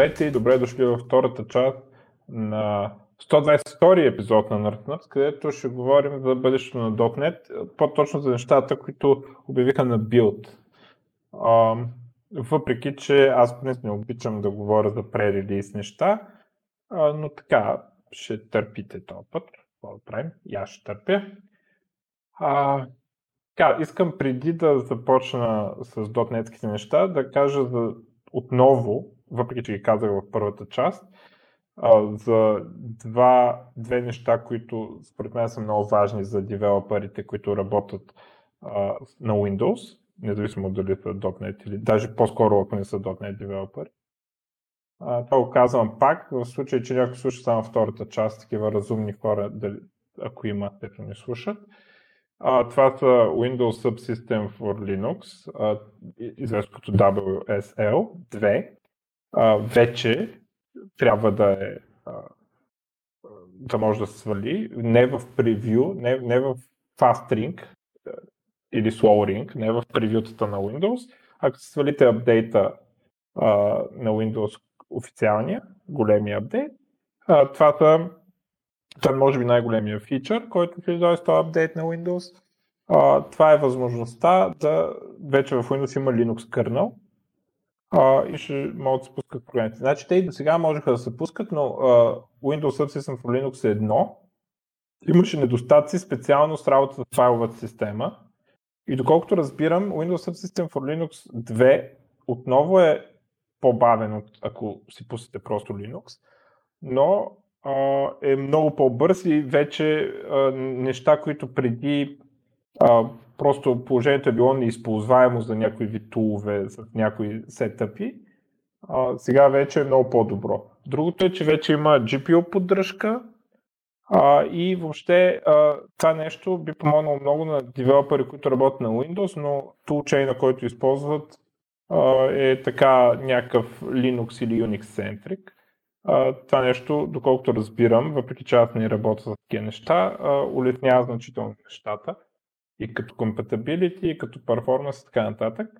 Здравейте и добре дошли във втората част на 122 епизод на NerdNuts, където ще говорим за бъдещето на .NET, по-точно за нещата, които обявиха на Build. въпреки, че аз принцип не обичам да говоря за пререлиз неща, но така ще търпите този път. Какво да правим? И аз ще търпя. А, така, искам преди да започна с .NET-ските неща, да кажа за, отново, въпреки че ги казах в първата част, а, за два, две неща, които според мен са много важни за девелоперите, които работят а, на Windows, независимо дали са .NET или даже по-скоро ако не са .NET девелопери. това го казвам пак, в случай, че някой слуша само втората част, такива разумни хора, дали, ако има, те не слушат. А, това са Windows Subsystem for Linux, известно като WSL 2. А, вече трябва да е да може да се свали, не в превю, не, не в fast ring или slow ring, не в превютата на Windows. Ако се свалите апдейта а, на Windows официалния, големия апдейт, а, това са това е може би най-големия фичър, който ще дойде с този апдейт на Windows. А, това е възможността да вече в Windows има Linux kernel а, и ще могат да се пускат програмите. Значи те и до сега можеха да се пускат, но а, Windows Subsystem for Linux е едно. Имаше недостатъци специално с работата с файловата система. И доколкото разбирам, Windows Subsystem for Linux 2 отново е по-бавен от ако си пуснете просто Linux, но а, е много по-бърз и вече а, неща, които преди а, просто положението е било неизползваемо за някои вид тулове, за някои сетъпи, а, сега вече е много по-добро. Другото е, че вече има GPU поддръжка а, и въобще а, това нещо би помогнало много на девелопери, които работят на Windows, но toolchain, който използват а, е така някакъв Linux или Unix centric. Това нещо, доколкото разбирам, въпреки че аз не работя с такива неща, а, улеснява значително нещата и като compatibility, и като performance и така нататък.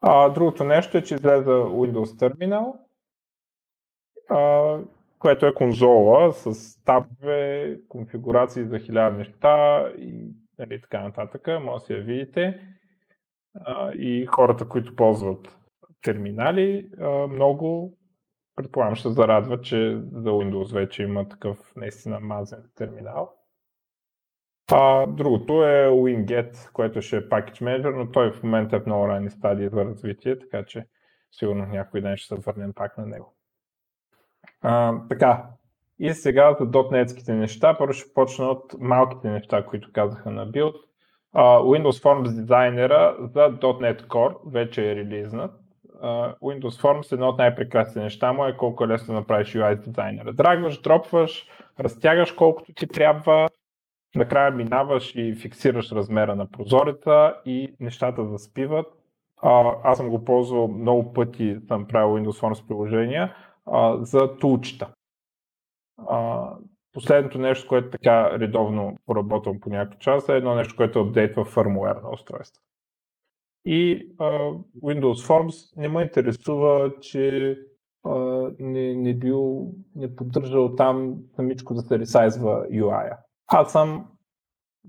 А, другото нещо е, че излезе Windows Terminal, а, което е конзола с табове, конфигурации за хиляда неща и нали, така нататък. Може да я видите. А, и хората, които ползват терминали, а, много предполагам ще зарадват, че за Windows вече има такъв наистина мазен терминал. А, другото е Winget, което ще е Package Manager, но той в момента е в много ранни стадии за развитие, така че сигурно някой ден ще се върнем пак на него. А, така, и сега за .NET-ските неща. Първо ще почна от малките неща, които казаха на Build. Uh, Windows Forms дизайнера за .NET Core вече е релизнат. Uh, Windows Forms е едно от най-прекрасните неща му е колко е лесно да направиш UI дизайнера. Драгваш, дропваш, разтягаш колкото ти трябва, накрая минаваш и фиксираш размера на прозореца и нещата заспиват. А, аз съм го ползвал много пъти, съм правил Windows Forms приложения а, за тулчета. А, последното нещо, което така редовно поработвам по някакъв час е едно нещо, което апдейтва фърмуер на устройство. И а, Windows Forms не ме интересува, че а, не, не бил, не поддържал там самичко да се ресайзва UI-а аз съм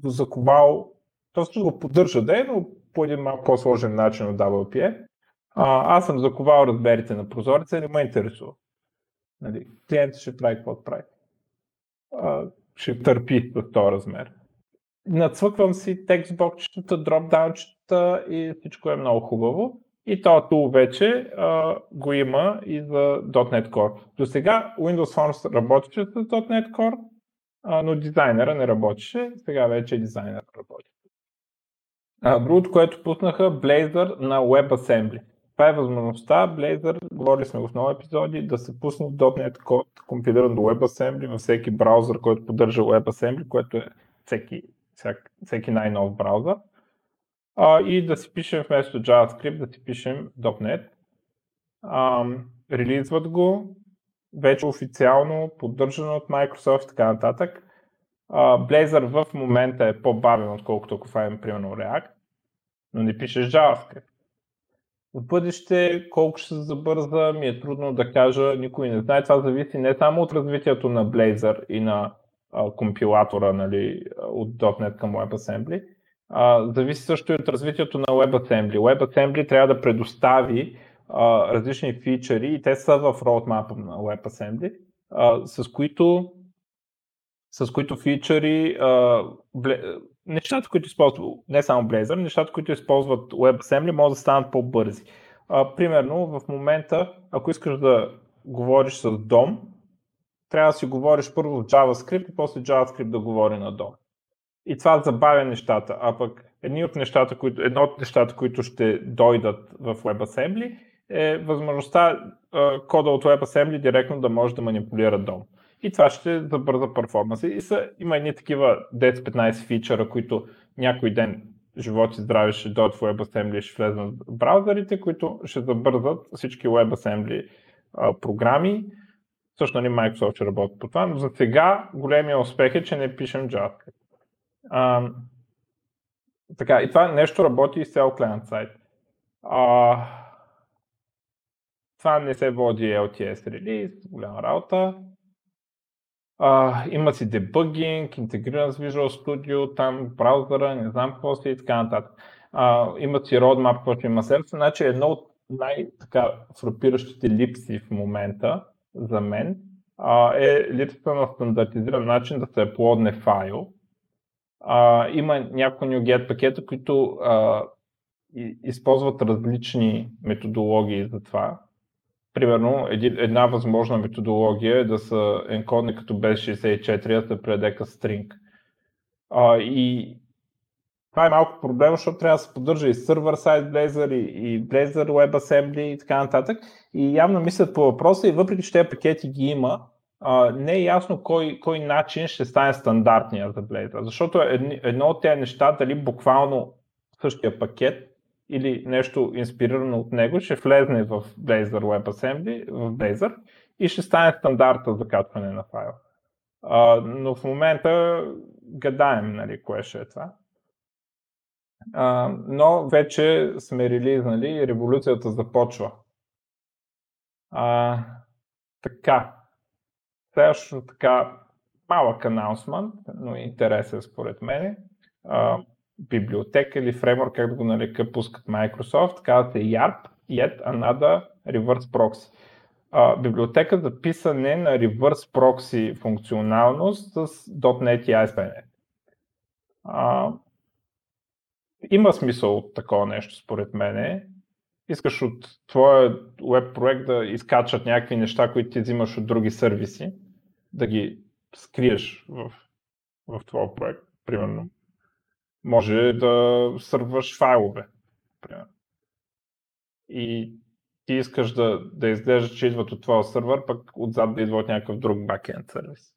заковал, т.е. го поддържа да е, но по един малко по-сложен начин от WPA. А, аз съм заковал размерите на прозореца и не ме интересува. Нали, клиентът ще прави какво прави. А, ще търпи за този размер. Нацвъквам си текстбокчетата, дропдаунчетата и всичко е много хубаво. И този тул вече а, го има и за .NET Core. До сега Windows Forms работеше с .NET Core, а, но дизайнера не работеше, сега вече дизайнер работи. А, другото, което пуснаха, Blazor на WebAssembly. Това е възможността Blazor, говорили сме в много епизоди, да се пусне .NET код компилиран до WebAssembly във всеки браузър, който поддържа WebAssembly, което е всеки, всяк, всеки най-нов браузър. А, и да си пишем вместо JavaScript, да си пишем .NET. А, релизват го, вече официално поддържано от Microsoft и така нататък. Blazor в момента е по-бавен, отколкото ако файлим примерно React, но не пишеш JavaScript. В бъдеще колко ще се забърза, ми е трудно да кажа, никой не знае. Това зависи не само от развитието на Blazor и на а, компилатора нали, от .NET към WebAssembly, а, зависи също и от развитието на WebAssembly. WebAssembly трябва да предостави различни фичъри и те са в roadmap на WebAssembly, а, с които с които фичъри, а, бле, нещата, които използват, не само Blazor, нещата, които използват WebAssembly, могат да станат по-бързи. А, примерно, в момента, ако искаш да говориш с DOM, трябва да си говориш първо в JavaScript и после JavaScript да говори на DOM. И това забавя нещата. А пък едни от нещата, които, едно от нещата, които ще дойдат в WebAssembly е възможността кода от WebAssembly директно да може да манипулира DOM. И това ще забърза перформанса. И са, има едни такива 10-15 фичъра, които някой ден живот и здраве ще дойдат в WebAssembly и ще влезнат в браузърите, които ще забързат всички WebAssembly а, програми. Също нали Microsoft ще работи по това, но за сега големия успех е, че не пишем JavaScript. А, така, и това нещо работи и цял клиент сайт. Това не се води LTS релиз, голяма работа. А, има си дебъгинг, интегриран с Visual Studio, там браузъра, не знам какво си и така нататък. А, има си roadmap, който има сервис. Значи едно от най-фрапиращите липси в момента за мен а, е липсата на стандартизиран начин да се плодне файл. А, има някои NuGet пакета, които а, използват различни методологии за това примерно, една възможна методология е да са енкодни като B64, да се като string. А, и това е малко проблем, защото трябва да се поддържа и сервер сайт Blazor, и, и Blazor WebAssembly и така нататък. И явно мислят по въпроса и въпреки, че тези пакети ги има, а, не е ясно кой, кой начин ще стане стандартния за Blazor. Защото едно от тези неща, дали буквално същия пакет или нещо инспирирано от него ще влезне в Blazor WebAssembly, в Blazor и ще стане стандарта за качване на файл. А, но в момента гадаем нали, кое ще е това. А, но вече сме релизнали и революцията започва. А, така. Следващото така малък анаунсмент, но интересен според мен библиотека или фреймворк, как да го нарека, пускат Microsoft, казва се YARP, Yet Another Reverse Proxy. А, библиотека за писане на Reverse Proxy функционалност с .NET и ASP.NET. А, има смисъл от такова нещо, според мен. Искаш от твоя веб проект да изкачат някакви неща, които ти взимаш от други сервиси, да ги скриеш в, в твоя проект, примерно може да сърваш файлове. Примерно. И ти искаш да, да изглежда, че идват от твоя сървър, пък отзад да идва от някакъв друг бакенд сервис.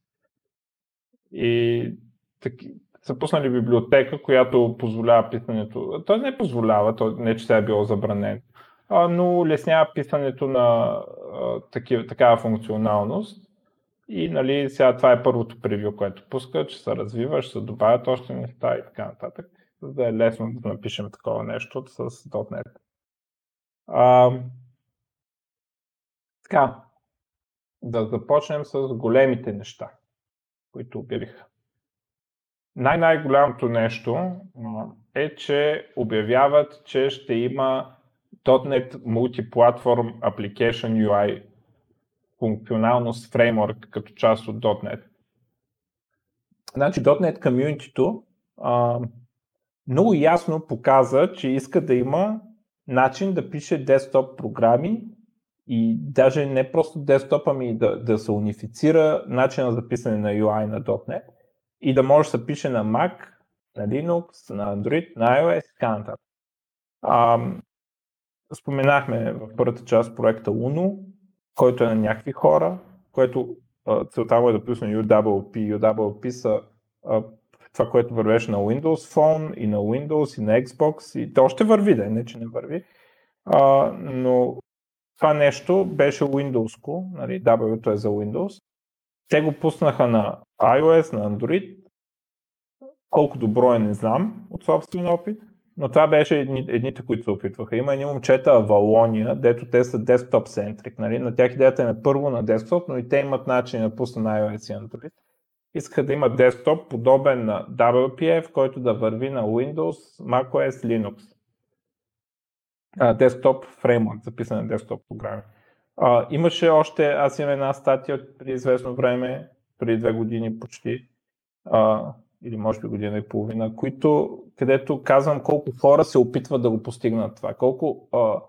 И таки, са пуснали библиотека, която позволява писането. Той не позволява, то не че сега е било забранено, но леснява писането на а, такива, такава функционалност и нали, сега това е първото превю, което пуска, че се развива, ще се добавят още неща и така нататък, за да е лесно да напишем такова нещо с .NET. А, така, да започнем с големите неща, които обявиха. Най-най-голямото нещо е, че обявяват, че ще има .NET Multiplatform Application UI функционалност фреймворк като част от .NET. Значи .NET а, много ясно показа, че иска да има начин да пише десктоп програми и даже не просто десктоп, ами да, да се унифицира начина за писане на UI на .NET и да може да се пише на Mac, на Linux, на Android, на iOS и така. Споменахме в първата част проекта Uno, който е на някакви хора, което целта му е да пусне UWP. UWP са това, което вървеше на Windows Phone и на Windows и на Xbox и то още върви, да не, че не върви. А, но това нещо беше Windows-ко, нали, W е за Windows. Те го пуснаха на iOS, на Android. Колко добро е, не знам от собствен опит. Но това беше едни, едните, които се опитваха. Има едни момчета Валония, дето те са десктоп центрик. Нали? На тях идеята е първо на десктоп, но и те имат начин да пуснат на iOS и Android. Искаха да имат десктоп, подобен на WPF, който да върви на Windows, macOS, Linux. десктоп фреймворк, записан на десктоп програми. А, имаше още, аз имам една статия от преди известно време, преди две години почти, а, или може би година и половина, които, където казвам колко хора се опитват да го постигнат това, колко а,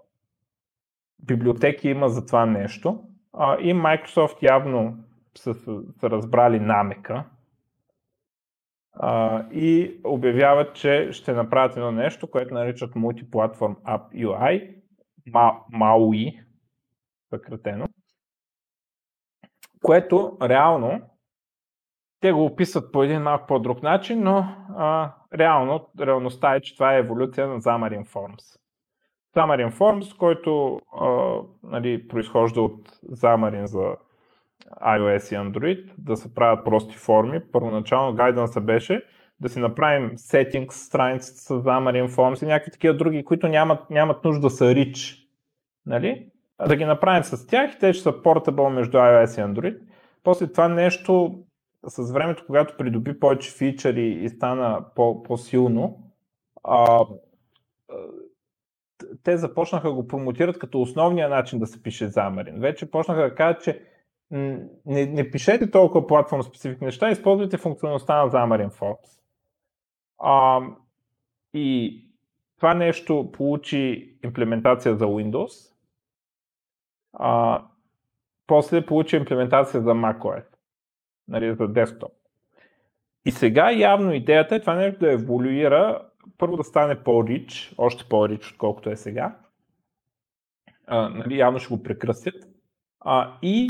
библиотеки има за това нещо. А, и Microsoft явно са, са, разбрали намека а, и обявяват, че ще направят едно нещо, което наричат Multiplatform App UI, MAUI, съкратено, което реално те го описват по един малко по-друг начин, но а, реално, реалността е, че това е еволюция на Xamarin Forms. Xamarin Forms, който а, нали, произхожда от Xamarin за iOS и Android, да се правят прости форми. Първоначално гайданса беше да си направим settings страницата с Xamarin Forms и някакви такива други, които нямат, нямат нужда да са rich. Нали? Да ги направим с тях и те ще са portable между iOS и Android. После това нещо с времето, когато придоби повече фичъри и стана по- по-силно, а, те започнаха го промотират като основния начин да се пише Xamarin. Вече почнаха да кажат, че не, не пишете толкова платформ специфични неща, използвайте функционалността на Xamarin Forms. А, и това нещо получи имплементация за Windows, а, после получи имплементация за macOS нали, за десктоп. И сега явно идеята е това нещо да еволюира, първо да стане по-рич, още по-рич, отколкото е сега. А, нали, явно ще го прекръстят. А, и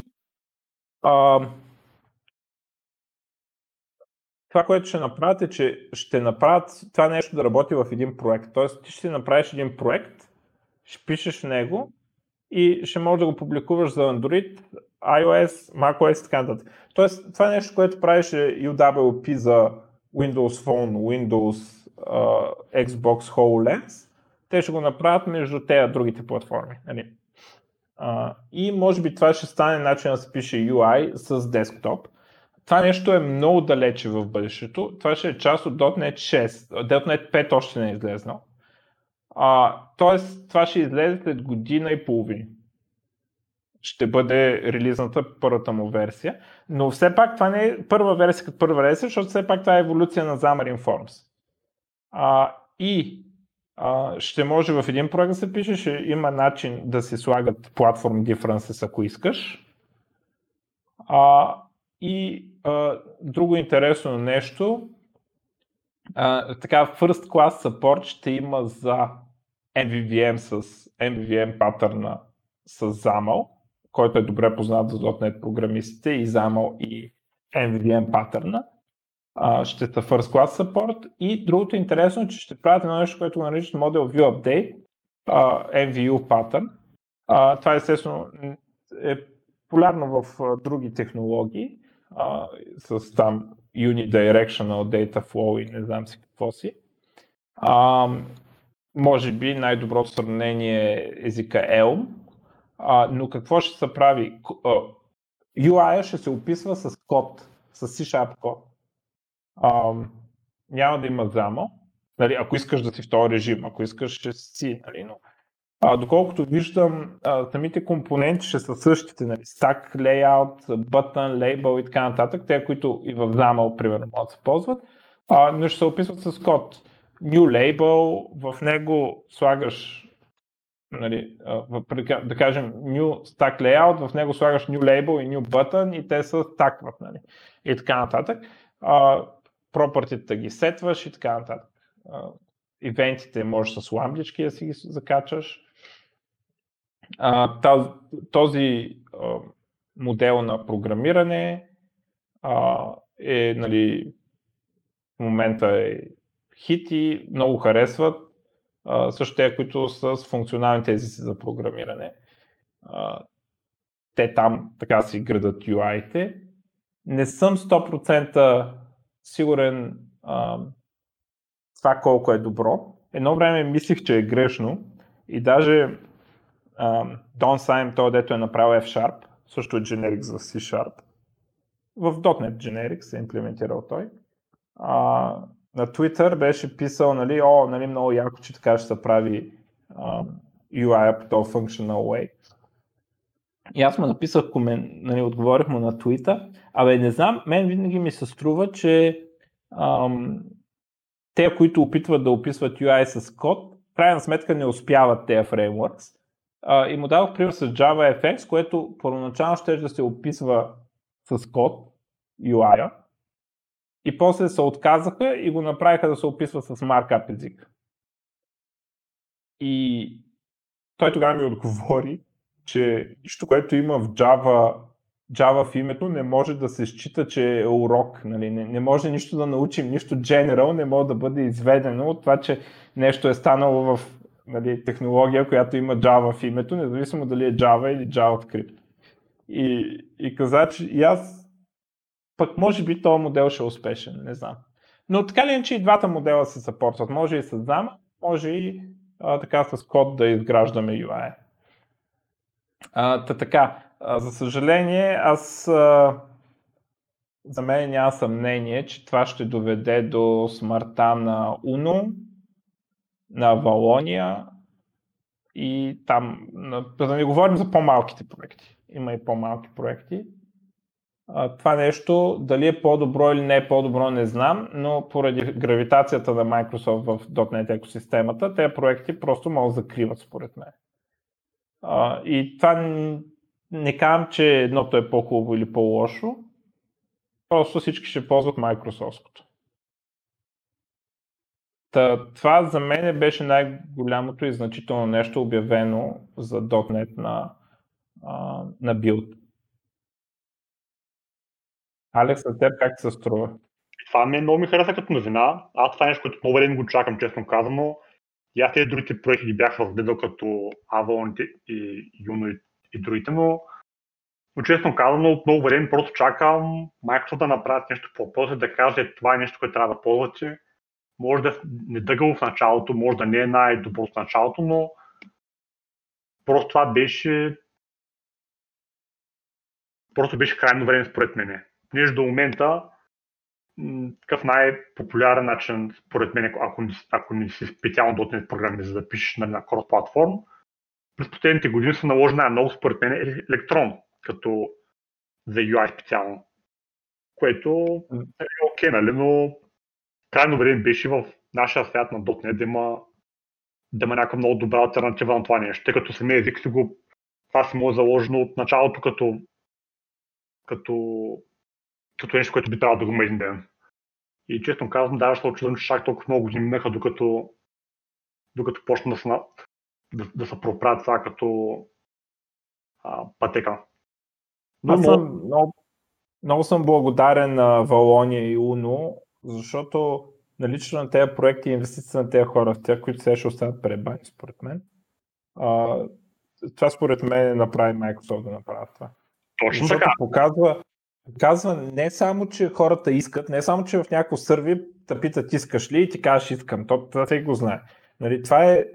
а, това, което ще направят е, че ще направят това нещо да работи в един проект. Тоест, ти ще направиш един проект, ще пишеш в него и ще можеш да го публикуваш за Android, iOS, macOS и така нататък. Тоест, това е нещо, което правеше UWP за Windows Phone, Windows, uh, Xbox HoloLens. Те ще го направят между тези другите платформи. Нали? Uh, и може би това ще стане начин да се пише UI с десктоп. Това нещо е много далече в бъдещето. Това ще е част от .NET 6. .NET 5 още не е излезнал. Uh, тоест, това ще излезе след година и половина ще бъде релизната първата му версия. Но все пак това не е първа версия като първа версия, защото все пак това е еволюция на Xamarin Forms. А, и а, ще може в един проект да се пише, ще има начин да се слагат платформ differences, ако искаш. А, и а, друго интересно нещо, а, така First Class Support ще има за MVVM с MVVM патърна с ZAML който е добре познат за .NET програмистите и XAML и MVVM патърна. ще са First Class Support и другото интересно е, че ще правят едно нещо, което наричат Model View Update, MVU патърн. това естествено е популярно в други технологии, с там Unidirectional Data Flow и не знам си какво си. Може би най-доброто сравнение е езика Elm, а, но какво ще се прави? UI ще се описва с код, с C-Sharp код. А, няма да има XAML. Нали, ако искаш да си в този режим, ако искаш ще си, нали, но а, доколкото виждам, а, самите компоненти ще са същите, нали, stack, layout, button, label и така нататък, те, които и в XAML, примерно, могат да се ползват, а, но ще се описват с код. New label, в него слагаш нали, да кажем new stack layout, в него слагаш new label и new button и те са стакват, нали, и така нататък. пропъртите ги сетваш и така нататък. ивентите можеш с ламблички да си ги закачаш. този, този модел на програмиране е, нали, в момента е хит и много харесват също те, които са с функционалните езици за програмиране. А, те там така си градат UI-те. Не съм 100% сигурен а, това колко е добро, едно време мислих, че е грешно и даже Don Syme, той дето е направил F-Sharp, също е generic за C-Sharp, в .NET Generic се е имплементирал той. Uh, на Twitter беше писал, нали, о, нали, много яко, че така ще се прави uh, UI по този functional way. И аз му написах комен, нали, отговорих му на твита. Абе, не знам, мен винаги ми се струва, че ам, те, които опитват да описват UI с код, крайна сметка не успяват тези фреймворкс. А, и му дадох пример с JavaFX, което първоначално ще да се описва с код, UI-а, и после се отказаха и го направиха да се описва с маркап език. И той тогава ми отговори, че нищо, което има в Java, Java в името, не може да се счита, че е урок. Нали? Не, не може нищо да научим, нищо general не може да бъде изведено от това, че нещо е станало в нали, технология, която има Java в името, независимо дали е Java или JavaScript. И, и каза, че и аз пък може би този модел ще е успешен, не знам. Но така ли че и двата модела се съпортват. Може и с ZAM, може и а, така с код да изграждаме UI. А, та така, а, за съжаление, аз а, за мен няма съмнение, че това ще доведе до смъртта на Уно, на Валония и там, да не говорим за по-малките проекти. Има и по-малки проекти. Това нещо, дали е по-добро или не е по-добро, не знам, но поради гравитацията на Microsoft в .NET екосистемата, тези проекти просто могат да закриват според мен. И това не казвам, че едното е по-хубаво или по-лошо. Просто всички ще ползват Microsoft. Та, това за мен беше най-голямото и значително нещо обявено за .NET на, на билд. Алекс, на теб как се струва? Това е много ми хареса като новина. Аз това е нещо, което много време го чакам, честно казано. И аз тези другите проекти ги бях разгледал като Avalon и Юно и, и другите, но, но честно казано, от много време просто чакам Microsoft да направят нещо по-после, да каже това е нещо, което трябва да ползвате. Може да не дъгало в началото, може да не е най-добро в началото, но просто това беше просто беше крайно време според мене. Понеже до момента такъв най-популярен начин, според мен, ако, ако не си специално .NET програми, за да пишеш на, крос платформ, през последните години са наложени най-много, според мен, електрон, като за UI специално. Което е окей, okay, нали, но крайно време беше в нашия свят на .NET да има, да има някаква много добра альтернатива на това нещо, тъй като самия език си го, това си му е заложено от началото като, като като нещо, което би трябвало да го има един ден. И честно казвам, даже се очудвам, че чак толкова много години минаха, докато, докато почна да се, да, да се проправят това като а, пътека. Но, Аз съм много, много съм благодарен на Валония и Уно, защото налично на тези проекти и инвестиции на тези хора, в тези, които сега ще остават пребани, според мен. А, това според мен направи Microsoft да направят това. Точно Защото така. Показва, казва не само, че хората искат, не само, че в някакво сърви те питат искаш ли и ти кажеш искам. То, това всеки го знае. Нали, това е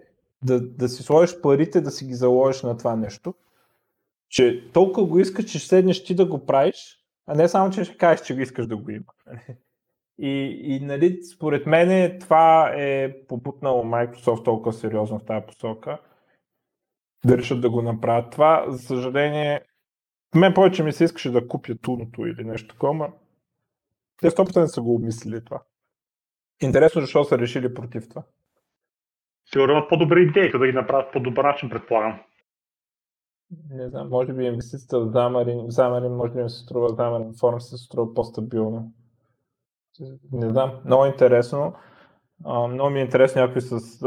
да, да си сложиш парите, да си ги заложиш на това нещо. Че толкова го искаш, че ще седнеш ти да го правиш, а не само, че ще кажеш, че го искаш да го има. И, и нали, според мен това е попутнало Microsoft толкова сериозно в тази посока. Да решат да го направят това. За съжаление, мен повече ми се искаше да купя туното или нещо такова, те 100% са го обмислили това. Интересно, защо са решили против това. Сигурно имат по-добри идеи, да ги направят по добър начин, предполагам. Не знам, може би инвестицията в Замарин, в Замарин може би им се струва, Замарин форм се струва по-стабилно. Не знам, много интересно. много ми е интересно някои с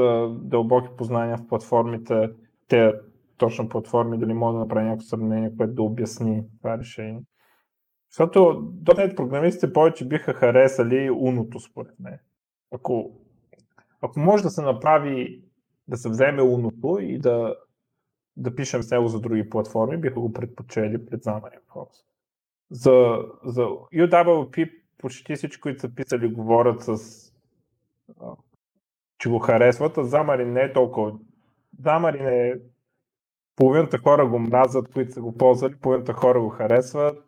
дълбоки познания в платформите, те точно платформи, дали мога да направя някакво сравнение, което да обясни това решение. Защото .NET програмистите повече биха харесали уното, според мен. Ако, ако може да се направи, да се вземе уното и да, да пишем с него за други платформи, биха го предпочели пред Xamarin Force. За, за UWP почти всички, които са писали, говорят с че го харесват, а Замарин не е толкова. Замарин е половината хора го мразят, които са го ползвали, половината хора го харесват.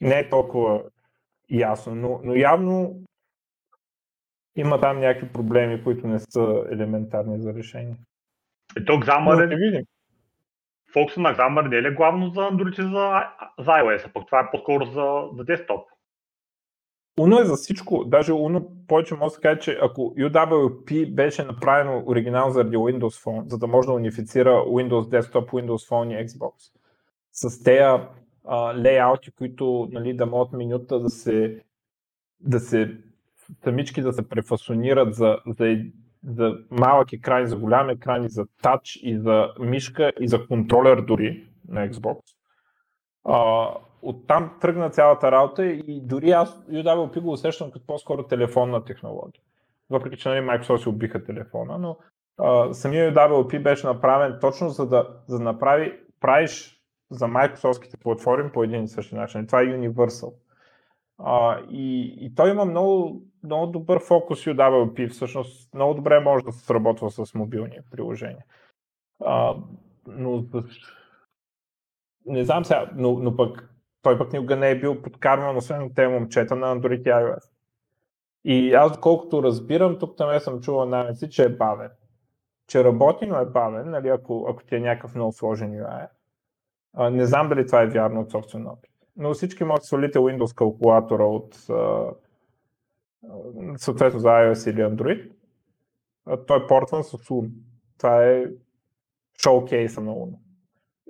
Не е толкова ясно, но, но явно има там някакви проблеми, които не са елементарни за решение. И то Xamarin, видим. Фокуса на Xamarin не е ли главно за Android и за, за iOS, а пък това е по-скоро за, за десктоп? Uno е за всичко. Даже Uno повече може да каже, че ако UWP беше направено оригинал заради Windows Phone, за да може да унифицира Windows Desktop, Windows Phone и Xbox, с тези лейаути, които нали, да могат менюта да се, да се самички да се префасонират за, за, за малък екран, за голям екран, и за тач, и за мишка, и за контролер дори на Xbox. А, оттам тръгна цялата работа и дори аз UWP го усещам като по-скоро телефонна технология. Въпреки, че нали, Microsoft си убиха телефона, но а, самия UWP беше направен точно за да, за да направи, правиш за Microsoftските платформи по един и същи начин. Това е Universal. А, и, и той има много, много добър фокус UWP, всъщност много добре може да се сработва с мобилни приложения. А, но не знам сега, но, но пък той пък никога не е бил подкарван, освен от тези момчета на Android и iOS. И аз, доколкото разбирам, тук там съм чувал намеци, че е бавен. Че работи, но е бавен, нали, ако, ако ти е някакъв много сложен UI. Не знам дали това е вярно от собствен опит. Но всички могат да свалите Windows калкулатора от съответно за iOS или Android. Той е портван с. Това е шоукейса на Uno.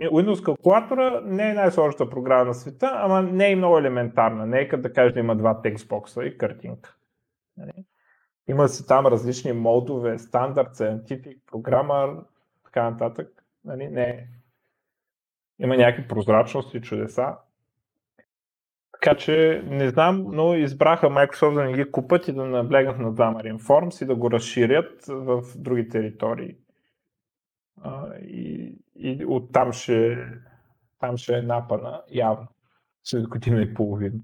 Windows калкулатора не е най-сложната програма на света, ама не е много елементарна. Не е като да кажеш да има два текстбокса и картинка. Нали? Има си там различни модове, стандарт, scientific, програма, така нататък. Нали? Не е има някакви прозрачности, чудеса. Така че не знам, но избраха Microsoft да не ги купат и да наблегнат на Xamarin Forms и да го разширят в други територии. А, и, и оттам ще, там ще е напана явно. След година и половина.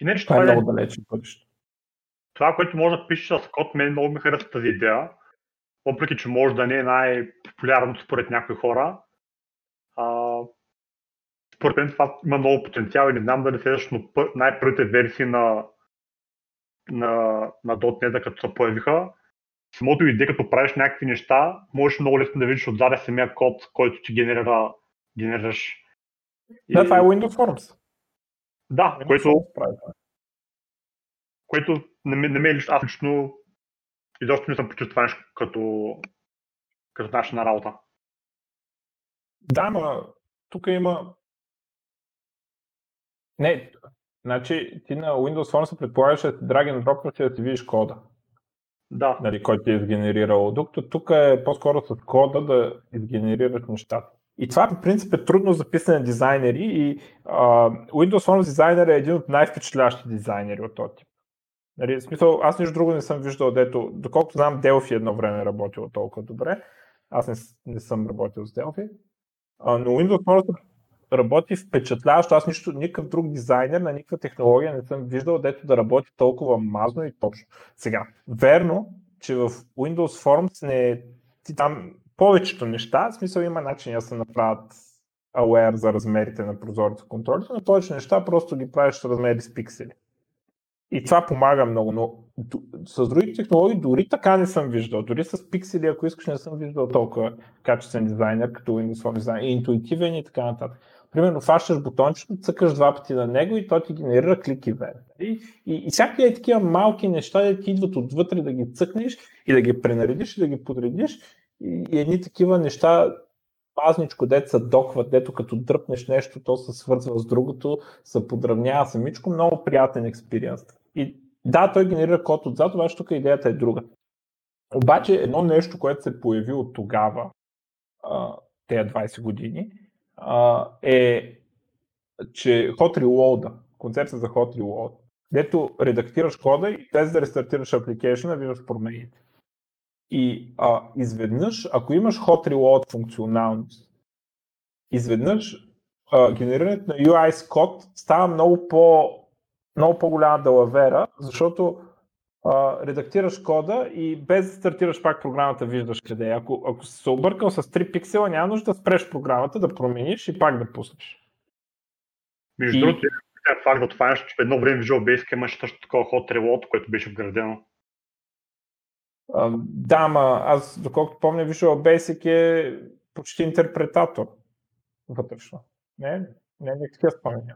Иначе това, това е много далече бъдеще. Това, което може да пишеш с код, мен много ми харесва тази идея. Въпреки, че може да не е най-популярното според някои хора, а, според мен това има много потенциал и не знам дали следващото най-първите версии на, на, на .NET, като се появиха, самото идея, като правиш някакви неща, можеш много лесно да видиш отзаде самия код, който ти генерира, генерираш. Да, това е Windows Forms. Да, Windows което, Forms което не, не ме лично, аз лично изобщо не съм почувствал нещо като, като наша на работа. Да, но тук има... Не, значи ти на Windows Phone се предполагаш да drag and drop, да си видиш кода. Да. Нали, който е изгенерирал. Докато тук е по-скоро с кода да изгенерираш нещата. И това по принцип е трудно за писане дизайнери и а, Windows Phone дизайнер е един от най-впечатлящи дизайнери от този тип. Нали, в смисъл, аз нищо друго не съм виждал, дето, доколкото знам, Delphi едно време е работило толкова добре. Аз не, не съм работил с Delphi. А, но Windows да работи впечатляващо. Аз нищо, никакъв друг дизайнер на никаква технология не съм виждал, дето да работи толкова мазно и точно. Сега, верно, че в Windows Forms не ти там повечето неща, в смисъл има начин да се направят aware за размерите на прозореца контролите, но повече неща просто ги правиш размери с пиксели. И това помага много, но с други технологии дори така не съм виждал. Дори с пиксели, ако искаш, не съм виждал толкова качествен дизайнер, като Windows Phone дизайн, интуитивен и така нататък. Примерно, фащаш бутончето, цъкаш два пъти на него и той ти генерира клики вен. И, и, и всякакви е такива малки неща, да ти идват отвътре да ги цъкнеш и да ги пренаредиш и да ги подредиш. И, и едни такива неща пазничко, дето се докват, дето като дръпнеш нещо, то се свързва с другото, се подравнява самичко, много приятен експириенс. И да, той генерира код отзад, обаче тук идеята е друга. Обаче едно нещо, което се появи от тогава, тези 20 години, е, че Hot Reload, концепция за Hot Reload, дето редактираш кода и без да рестартираш апликейшена, виждаш промените. И а, изведнъж, ако имаш Hot Reload функционалност, изведнъж а, генерирането на UI с код става много по много по-голяма далавера, защото а, редактираш кода и без да стартираш пак програмата, виждаш къде е. Ако, ако си се объркал с 3 пиксела, няма нужда да спреш програмата, да промениш и пак да пуснеш. Между и... другото, е факт да това че в едно време Visual Basic имаше също такова hot reload, което беше вградено. А, да, ма аз доколкото помня Visual Basic е почти интерпретатор вътрешно. Не, не, не такива спомня.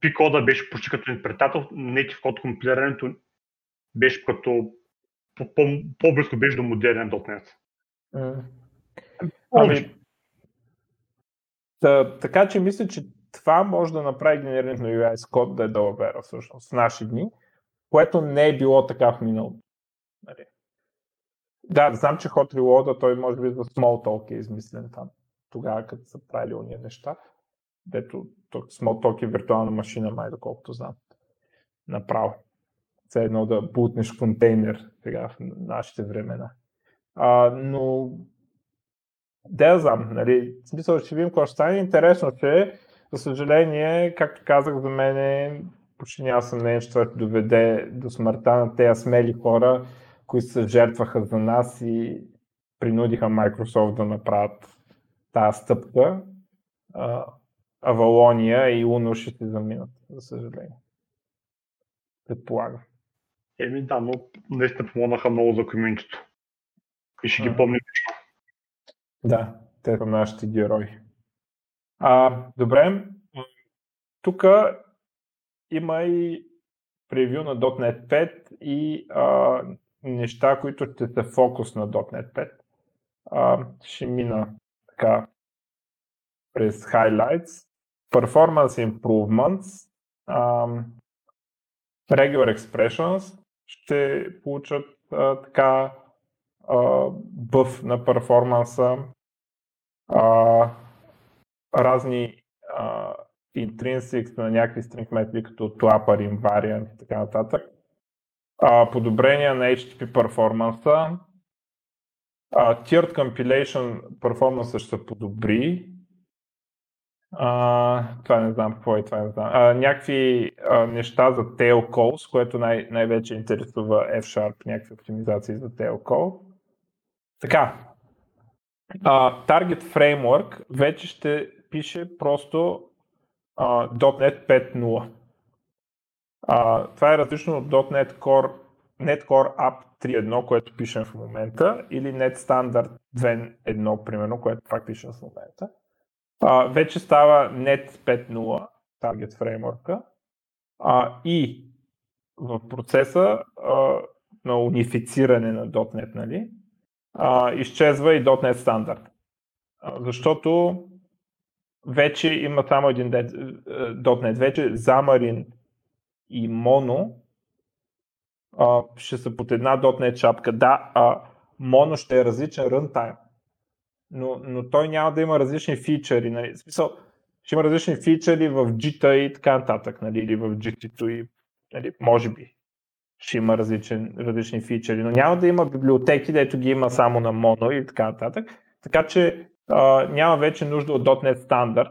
Пи кода беше почти като интерпретатор, native код компилирането беше като по-близко беше до модерен .NET. Mm. Ами, та, така че мисля, че това може да направи генерирането на UI код да е далавера всъщност в наши дни, което не е било така в миналото. Нали? Да, знам, че Hot Reload, той може би за Smalltalk е измислен там. Тогава, като са правили уния неща. Дето Smalltalk е виртуална машина, май доколкото знам. Направо. Все едно да бутнеш контейнер сега в нашите времена. А, но да знам, нали, смисъл ще видим какво ще стане. Интересно че, за съжаление, както казах, за мен е, почти няма съмнение, че това ще доведе до смъртта на тези смели хора, които се жертваха за нас и принудиха Microsoft да направят тази стъпка. Авалония и Уно ще се заминат, за съжаление. Предполагам. Еми да, но наистина помогнаха много за комьюнитито. И ще ги помня Да, те са нашите герои. А, добре, тук има и превю на .NET 5 и а, неща, които ще са фокус на .NET 5. А, ще мина така през highlights. Performance improvements, um, regular expressions ще получат а, така а, бъв на перформанса, а, разни а, intrinsics на някакви string методи, като twapper, invariant и така нататък а, подобрения на HTTP перформанса, а, tiered compilation перформанса ще се подобри. А, това не знам какво е, това не знам. А, някакви а, неща за tail calls, което най- най-вече интересува F-Sharp, някакви оптимизации за tail call. Така, а, Target Framework вече ще пише просто а, .NET 5.0. А, това е различно от .NET Core, .NET Core App 3.1, което пишем в момента, или .NET Standard 2.1, примерно, което пак пишем в момента. А, вече става .NET 5.0, Target Framework, а, и в процеса а, на унифициране на .NET, нали, а, изчезва и .NET. А, защото вече има само един .NET. Вече Xamarin и Mono а, ще са под една .NET шапка. Да, а, Mono ще е различен runtime, но, но той няма да има различни фичъри. Нали? В смисъл, ще има различни фичъри в GT и така нататък, нали? или в GT2 и нали? може би ще има различен, различни фичъри, но няма да има библиотеки, дето ги има само на Mono и така нататък. Така че а, няма вече нужда от .NET стандарт,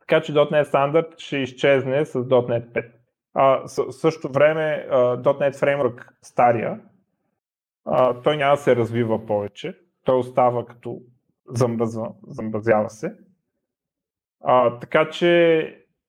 така че .NET стандарт ще изчезне с .NET 5. А, в същото време .NET Framework стария, а, той няма да се развива повече. Той остава като замръзва, замръзява се. А, така че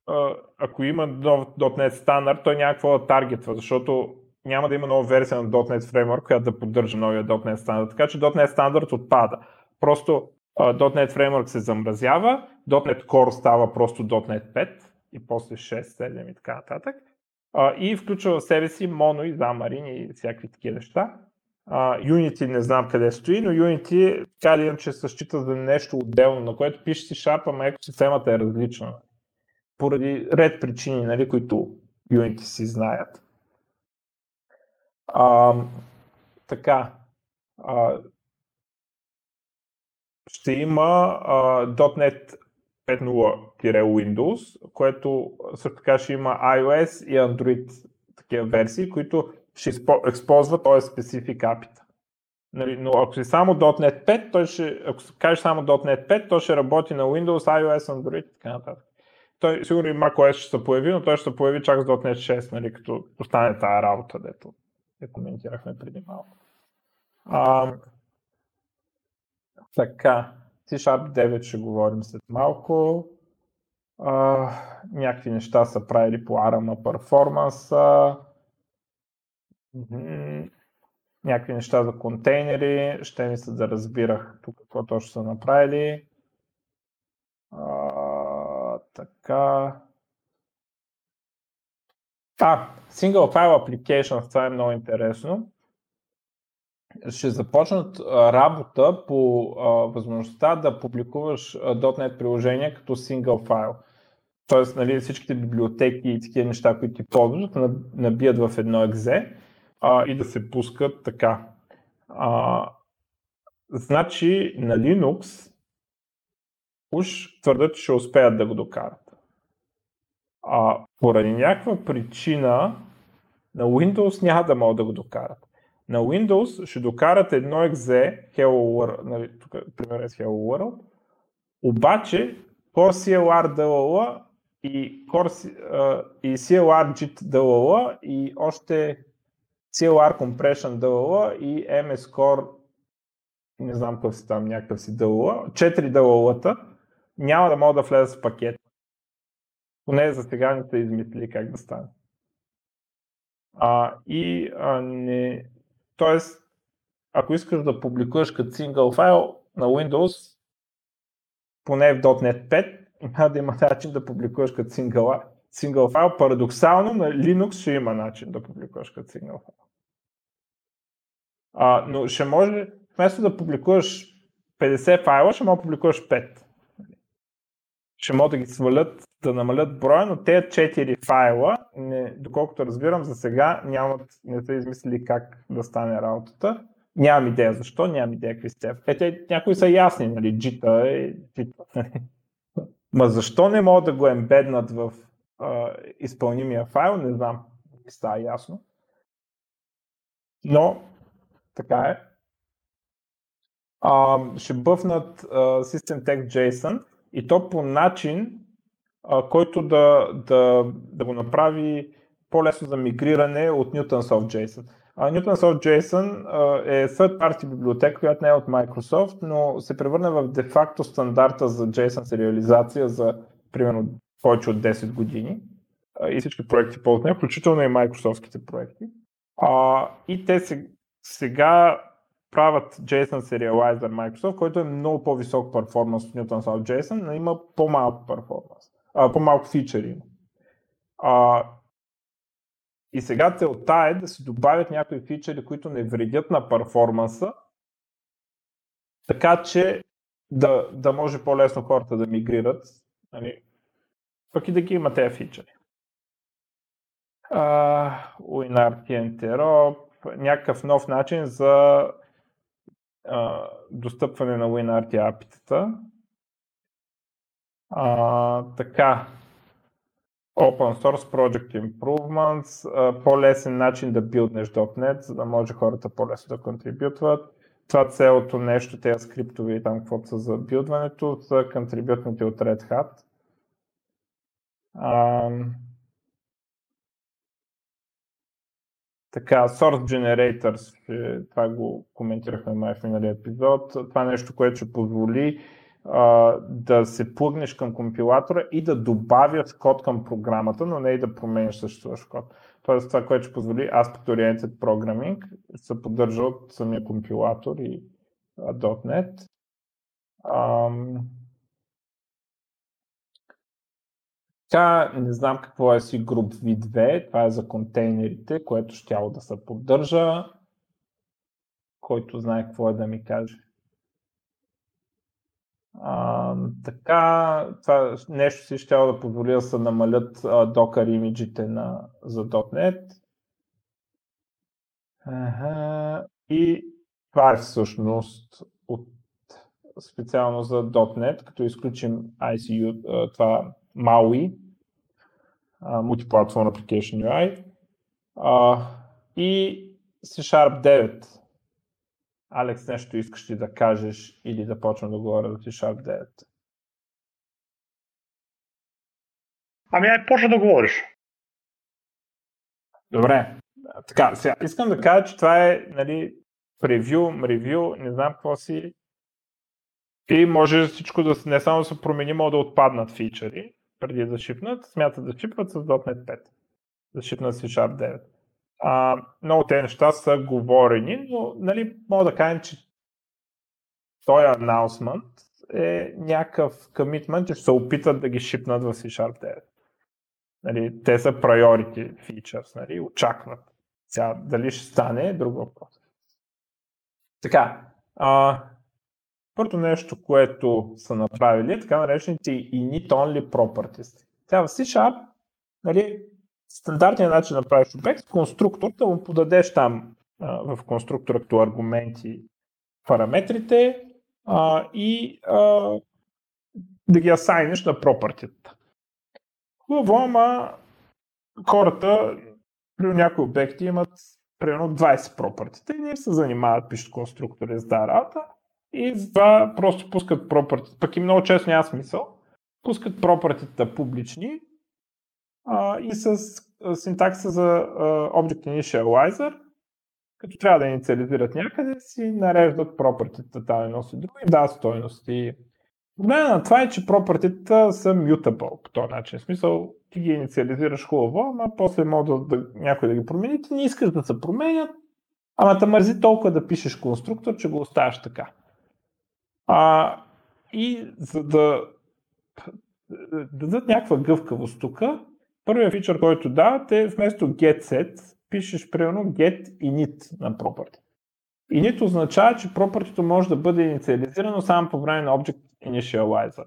а, ако има нов .NET стандарт, той няма какво да таргетва, защото няма да има нова версия на .NET Framework, която да поддържа новия .NET стандарт. Така че .NET стандарт отпада. Просто uh, .NET Framework се замразява, .NET Core става просто .NET 5 и после 6, 7 и така нататък а, и включва в себе си моно и замарин и всякакви такива неща. А, Unity не знам къде стои, но Unity така ли че се счита за нещо отделно, на което пише си шапа, ама екосистемата е различна. Поради ред причини, нали, които Unity си знаят. А, така. А, ще има а, .NET 5.0-Windows, което също така ще има iOS и Android такива версии, които ще използват този специфик апита. Нали, но ако си само .NET 5, той ще, ако кажеш само .NET 5, то ще работи на Windows, iOS, Android и така нататък. Той сигурно и macOS ще се появи, но той ще се появи чак с .NET 6, нали, като остане тази работа, дето я коментирахме преди малко. А, така, C-Sharp 9 ще говорим след малко. А, някакви неща са правили по ARM перформанса. Някакви неща за контейнери. Ще ми се да разбирах тук какво точно са направили. А, така. А, Single File Application, това е много интересно. Ще започнат работа по а, възможността да публикуваш .NET приложение като single файл. Тоест, нали, всичките библиотеки и такива неща, които ти ползваш, набият в едно екзе а, и да се пускат така. А, значи на Linux уж твърдят, че ще успеят да го докарат. А поради някаква причина на Windows няма да могат да го докарат. На Windows ще докарат едно екзе, Hello World, нали, тук пример е Hello World, обаче Core CLR DLL и, Core, и CLR JIT DLL и още CLR Compression DLL и MS Core не знам какъв си там, някакъв си DLL, 4 DLL-та няма да могат да влезат в пакет. Поне за сега не са измислили как да стане. А, и а, не... Тоест, ако искаш да публикуваш като сингъл файл на Windows, поне в .NET 5, няма да има начин да публикуваш като сингъл, сингъл файл. Парадоксално на Linux ще има начин да публикуваш като сингъл файл. А, но ще може, вместо да публикуваш 50 файла, ще може да публикуваш 5. Ще могат да ги свалят да намалят броя, но тези 4 файла, не, доколкото разбирам, за сега нямат, не са измислили как да стане работата. Нямам идея защо, нямам идея какви сте. Е, те, някои са ясни, нали, джита е джита. Ма защо не могат да го ембеднат в а, изпълнимия файл, не знам, става ясно. Но, така е. А, ще бъфнат а, System и то по начин, а, който да, да, да го направи по-лесно за мигриране от Newtonsoft JSON. А Newtonsoft JSON а, е third party библиотека, която не е от Microsoft, но се превърна в де-факто стандарта за JSON сериализация за примерно повече от 10 години. И всички проекти ползват нея, включително и Microsoftските проекти. А, и те сега правят JSON Serializer Microsoft, който е много по-висок перформанс от Newtonsoft JSON, но има по-малко перформанс а, по-малко фичери. А, и сега целта е да се добавят някои фичери, които не вредят на перформанса, така че да, да може по-лесно хората да мигрират, нали, пък и да ги има тези фичери. Uh, WinRT Interop, някакъв нов начин за uh, достъпване на WinRT апитата. А, така, Open Source Project Improvements, по-лесен начин да билднеш .NET, за да може хората по-лесно да контрибютват. Това целото нещо, тези скриптови и там каквото са за билдването, са контрибютните от Red Hat. А, така, Source Generators, това го коментирахме май в миналия епизод. Това е нещо, което ще позволи а, да се плъгнеш към компилатора и да добавяш код към програмата, но не и да промениш съществуващ код. Тоест това, което ще позволи Aspect Oriented Programming, се поддържа от самия компилатор и .NET. Ам... Така, не знам какво е си груп V2, това е за контейнерите, което ще да се поддържа. Който знае какво е да ми каже. А, така, това нещо си ще да позволи да се намалят а, Docker имиджите на, за .NET. Ага. И това е всъщност от, специално за .NET, като изключим ICU, това MAUI, Multiplatform Application UI, а, и C Sharp 9 Алекс, нещо искаш ли да кажеш или да почна да говоря за C-Sharp 9? Ами, ай, почна да говориш. Добре. така, сега искам да кажа, че това е нали, превю, ревю, не знам какво си. И може всичко да не само да се промени, но да отпаднат фичъри преди да шипнат. Смятат да шипват с .NET 5. Да шипнат C Sharp 9. А, много те неща са говорени, но нали, мога да кажем, че този announcement е някакъв commitment, че ще се опитат да ги шипнат в C Sharp 9. Нали, те са priority features, нали, очакват. Сега, дали ще стане, е друг въпрос. Така, а, първото нещо, което са направили е така наречените init only properties. Сега в C-Sharp, нали, стандартният начин да правиш обект, конструктор, да му подадеш там в конструктора като аргументи параметрите а, и а, да ги асайниш на пропъртите. Хубаво, ама хората при някои обекти имат примерно 20 пропъртите и не се занимават, пишат конструктори с тази работа и затова просто пускат пропъртите. Пък и много често няма смисъл. Пускат пропъртите публични а, и с синтакса за а, Object Initializer, като трябва да инициализират някъде, си нареждат пропъртите там едно си друго и дават стойности. Проблема на това е, че пропъртите са mutable по този начин. В смисъл, ти ги инициализираш хубаво, ама после може да, да, някой да ги промени, ти не искаш да се променят, ама те мързи толкова да пишеш конструктор, че го оставяш така. А, и за да дадат някаква гъвкавост тук, първият фичър, който дават е вместо get set, пишеш примерно get init на property. Init означава, че property може да бъде инициализирано само по време на Object Initializer.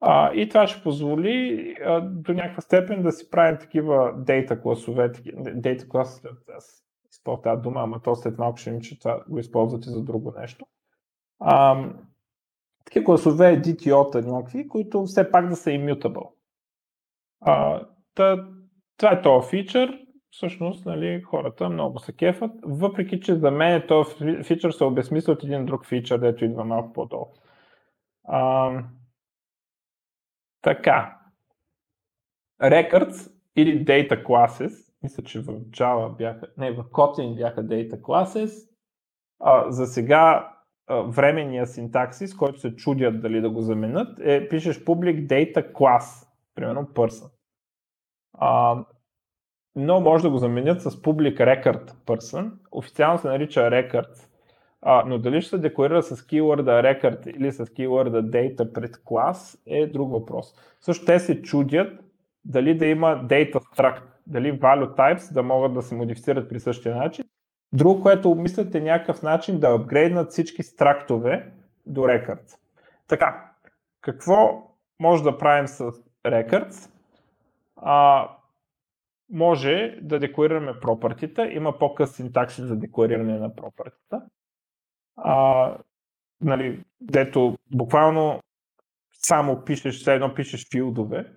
А, и това ще позволи а, до някаква степен да си правим такива дейта класове. Дейта клас, аз използвам тази дума, ама то след малко ще им, че това го използвате за друго нещо. А, такива класове DTO-та някакви, които все пак да са immutable. А, та, това е този фичър. Всъщност, нали, хората много се кефат, въпреки че за мен този фичър се обезмисля от един друг фичър, дето идва малко по-долу. А, така. Records или Data Classes, мисля, че в Java бяха, не, в Kotlin бяха Data Classes. А, за сега временния синтаксис, който се чудят дали да го заменят, е пишеш public data class, примерно person. А, но може да го заменят с public record person. Официално се нарича records. А, но дали ще се декларира с keyword record или с keyword data пред клас е друг въпрос. Също те се чудят дали да има data struct, дали value types да могат да се модифицират при същия начин Друго, което обмислят е някакъв начин да апгрейднат всички страктове до Records. Така, какво може да правим с Records? А, може да декларираме пропъртита, има по-къс синтакси за деклариране на пропъртита. А, нали, дето буквално само пишеш, все едно пишеш филдове,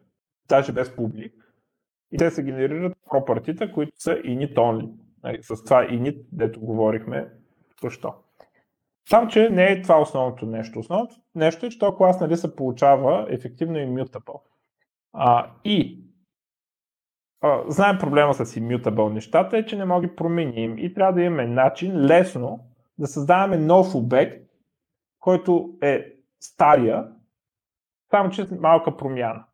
даже без публик, и те се генерират пропъртита, които са init only. Нали, с това init, дето говорихме току-що. Само, че не е това основното нещо. Основното нещо е, че този клас нали, се получава ефективно immutable. А, и а, знаем проблема с immutable нещата е, че не може да ги променим и трябва да имаме начин лесно да създаваме нов обект, който е стария, само че малка промяна.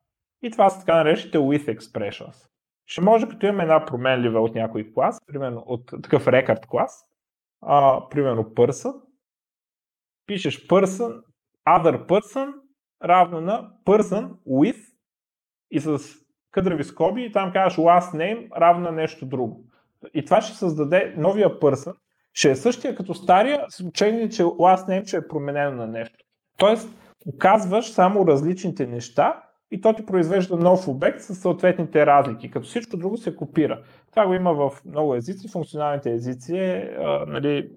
И това са така наречените with expressions ще може като имаме една променлива от някой клас, примерно от такъв рекорд клас, а, примерно person, пишеш person, other person, равно на person with и с къдрави скоби и там кажеш last name равно на нещо друго. И това ще създаде новия person, ще е същия като стария, с учение, че last name ще е променено на нещо. Тоест, оказваш само различните неща и то ти произвежда нов обект с съответните разлики, като всичко друго се копира. Това го има в много езици. Функционалните езици е нали,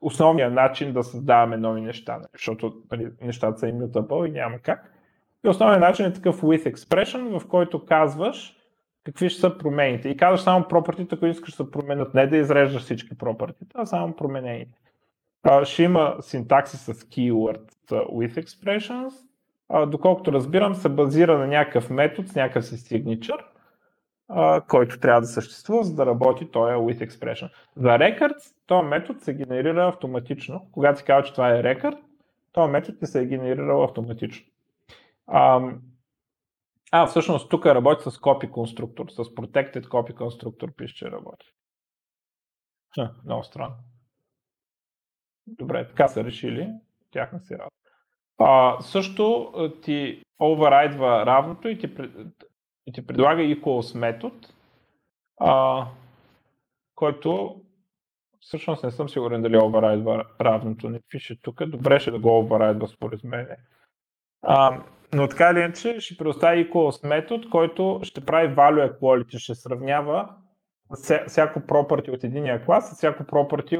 основният начин да създаваме нови неща, нали, защото нали, нещата са immutable и няма как. И основният начин е такъв with expression, в който казваш какви ще са промените. И казваш само пропъртите, които искаш да се променят. Не да изреждаш всички пропъртите, а само променените. Ще има синтакси с keyword with expressions, доколкото разбирам, се базира на някакъв метод с някакъв си signature който трябва да съществува, за да работи този with expression. За records, този метод се генерира автоматично. Когато си казва, че това е record, този метод се е генерирал автоматично. А, а, всъщност тук работи с copy конструктор, с protected copy конструктор пише, че работи. Ха, много странно. Добре, така са решили. Тяхна си работа. А, също ти override равното и ти, и ти предлага equals метод, а, който всъщност не съм сигурен дали override равното не пише тук. Добре ще да го override според мен. А, но така или иначе ще предостави equals метод, който ще прави value equality, ще сравнява всяко property от единия клас, всяко property,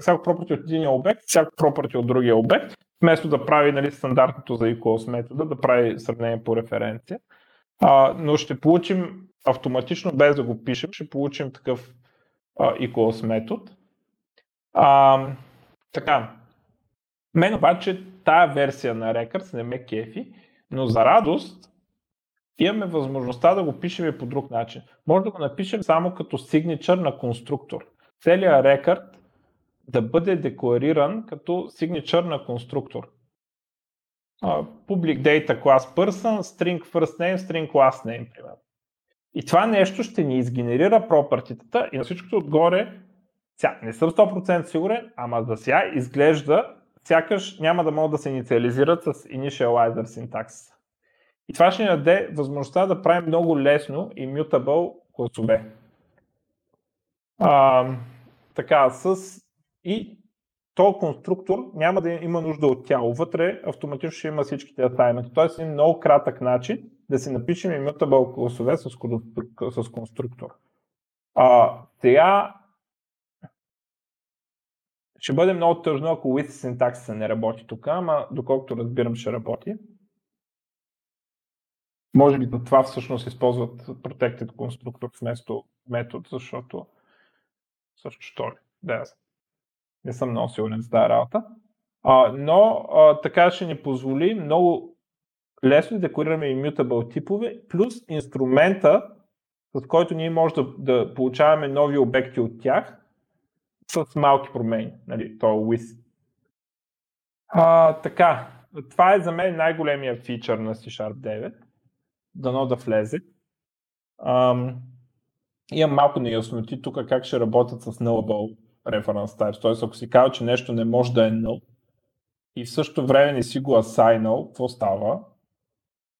всяко property от единия обект, всяко property от другия обект, вместо да прави нали, стандартното за equals метода, да прави сравнение по референция. А, но ще получим автоматично, без да го пишем, ще получим такъв а, equals метод. А, така. Мен обаче тая версия на Records не ме кефи, но за радост имаме възможността да го пишем и по друг начин. Може да го напишем само като signature на конструктор. Целият рекорд да бъде деклариран като signature на конструктор. Uh, public data class person, string first name, string last name, примерно. И това нещо ще ни изгенерира пропъртитата и на всичкото отгоре, ся, не съм 100% сигурен, ама за сега изглежда, сякаш няма да могат да се инициализират с initializer синтакс. И това ще ни даде възможността да правим много лесно и mutable класове. А, така, с и то конструктор няма да има нужда от тяло. Вътре автоматично ще има всичките асайменти. Тоест един много кратък начин да си напишем immutable класове с, с конструктор. А, сега ще бъде много тъжно, ако with синтаксиса не работи тук, ама доколкото разбирам ще работи. Може би за това всъщност използват Protected Constructor вместо метод, защото също що ли? Да, не съм много сигурен за тази работа. А, но а, така ще ни позволи много лесно да декорираме immutable типове, плюс инструмента, с който ние може да, да получаваме нови обекти от тях с малки промени. Нали, то е with. А, така, това е за мен най-големия фичър на C-Sharp 9 дано да влезе. Ам, имам малко неясноти тук как ще работят с nullable reference types. Тоест, ако си казва, че нещо не може да е null и в същото време не си го assignal, какво става?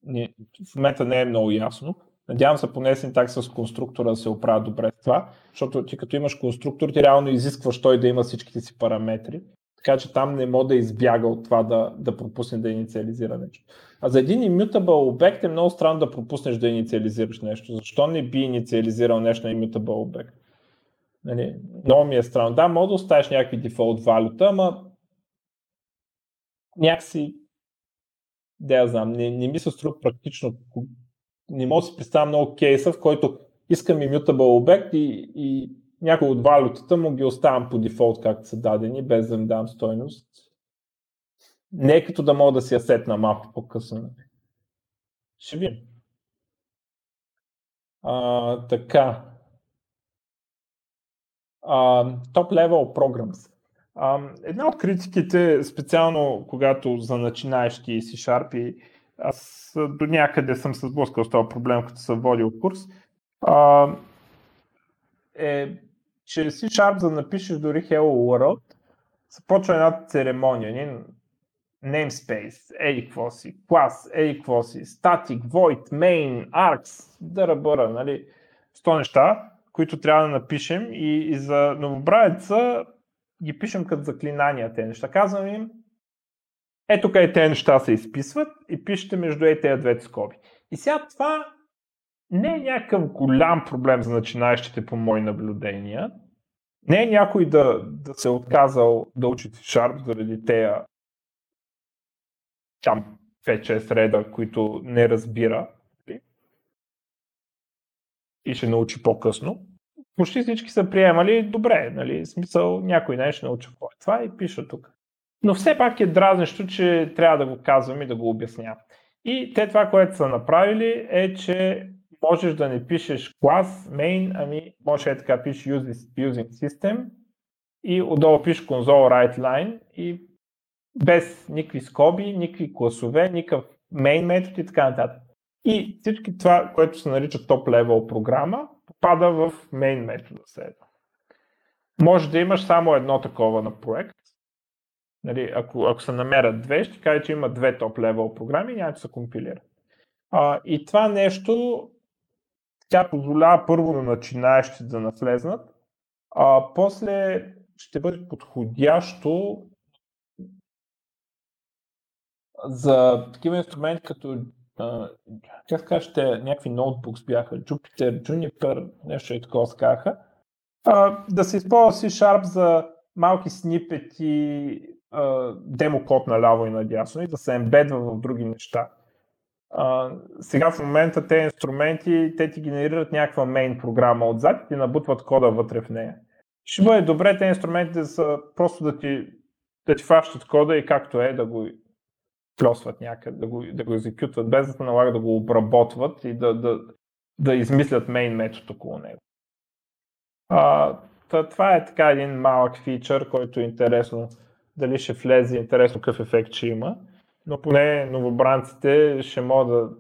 Не, в момента не е много ясно. Надявам се поне синтакс с конструктора да се оправя добре с това, защото ти като имаш конструктор, ти реално изискваш той да има всичките си параметри така че там не мога да избяга от това да, да пропусне да инициализира нещо. А за един immutable обект е много странно да пропуснеш да инициализираш нещо. Защо не би инициализирал нещо на immutable обект? Нали, много ми е странно. Да, мога да оставиш някакви дефолт валюта, ама някакси да я знам, не, не ми се струва практично. Не мога да си представя много кейса, в който искам immutable обект и, и някои от валютата му ги оставям по дефолт, както са дадени, без да им дам стойност. Не е като да мога да си я сетна малко по-късно. Ще видим. А, така. Топ level programs. А, една от критиките, специално когато за начинаещи си шарпи, аз до някъде съм се сблъскал с този проблем, като съм водил курс, а, е че C-Sharp, за да напишеш дори Hello World, започва една церемония, един namespace, еди какво си, клас, еди какво си, static, void, main, arcs, да ръбъра, нали, сто неща, които трябва да напишем и, и за новобраеца ги пишем като заклинания тези неща. Казвам им, ето къде тези неща се изписват и пишете между е тези двете скоби. И сега това не е някакъв голям проблем за начинаещите по мои наблюдения. Не е някой да, да се е отказал да учи Sharp заради тея там 5-6 реда, които не разбира и ще научи по-късно. Почти всички са приемали добре, нали? Смисъл някой не ще научи какво е това и пиша тук. Но все пак е дразнещо, че трябва да го казвам и да го обяснявам. И те това, което са направили е, че можеш да не пишеш клас, main, ами може е така пишеш using system и отдолу пишеш console write line и без никакви скоби, никакви класове, никакъв main метод и така нататък. И всички това, което се нарича топ левел програма, попада в main метода следва. Може да имаш само едно такова на проект. Нали, ако, ако се намерят две, ще кажа, че има две топ левел програми няма да се компилира. А, и това нещо тя позволява първо на начинаещите да навлезнат, а после ще бъде подходящо за такива инструменти като как те някакви ноутбукс бяха, Jupyter, Juniper, нещо и такова скаха, да се използва C-Sharp за малки снипети, демо код наляво и надясно и да се ембедва в други неща. А, сега в момента тези инструменти, те ти генерират някаква мейн програма отзад и ти набутват кода вътре в нея. Ще бъде добре тези инструменти да са просто да ти, да ти фащат кода и както е да го плесват някъде, да го, да го екзекютват, без да се налага да го обработват и да, да, да измислят мейн метод около него. А, това е така един малък фичър, който е интересно дали ще влезе, интересно какъв ефект ще има но поне новобранците ще могат да...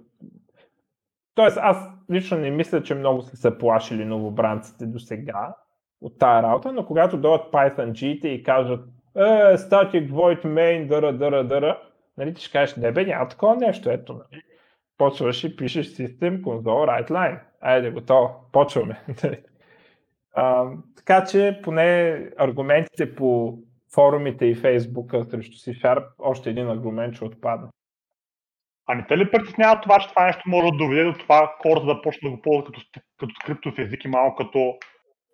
Тоест, аз лично не мисля, че много са се плашили новобранците до сега от тая работа, но когато дойдат Python и кажат е, static void main, дъра, дъра, дъра, нали ти ще кажеш, не бе, няма такова нещо, ето, нали. Почваш и пишеш system console write line. Айде, готово, почваме. а, така че поне аргументите по форумите и Фейсбука срещу C-Sharp, още един аргумент ще отпада. А не те ли притеснява това, че това нещо може да доведе до това хората да почнат да го ползват като, като скриптов език и малко като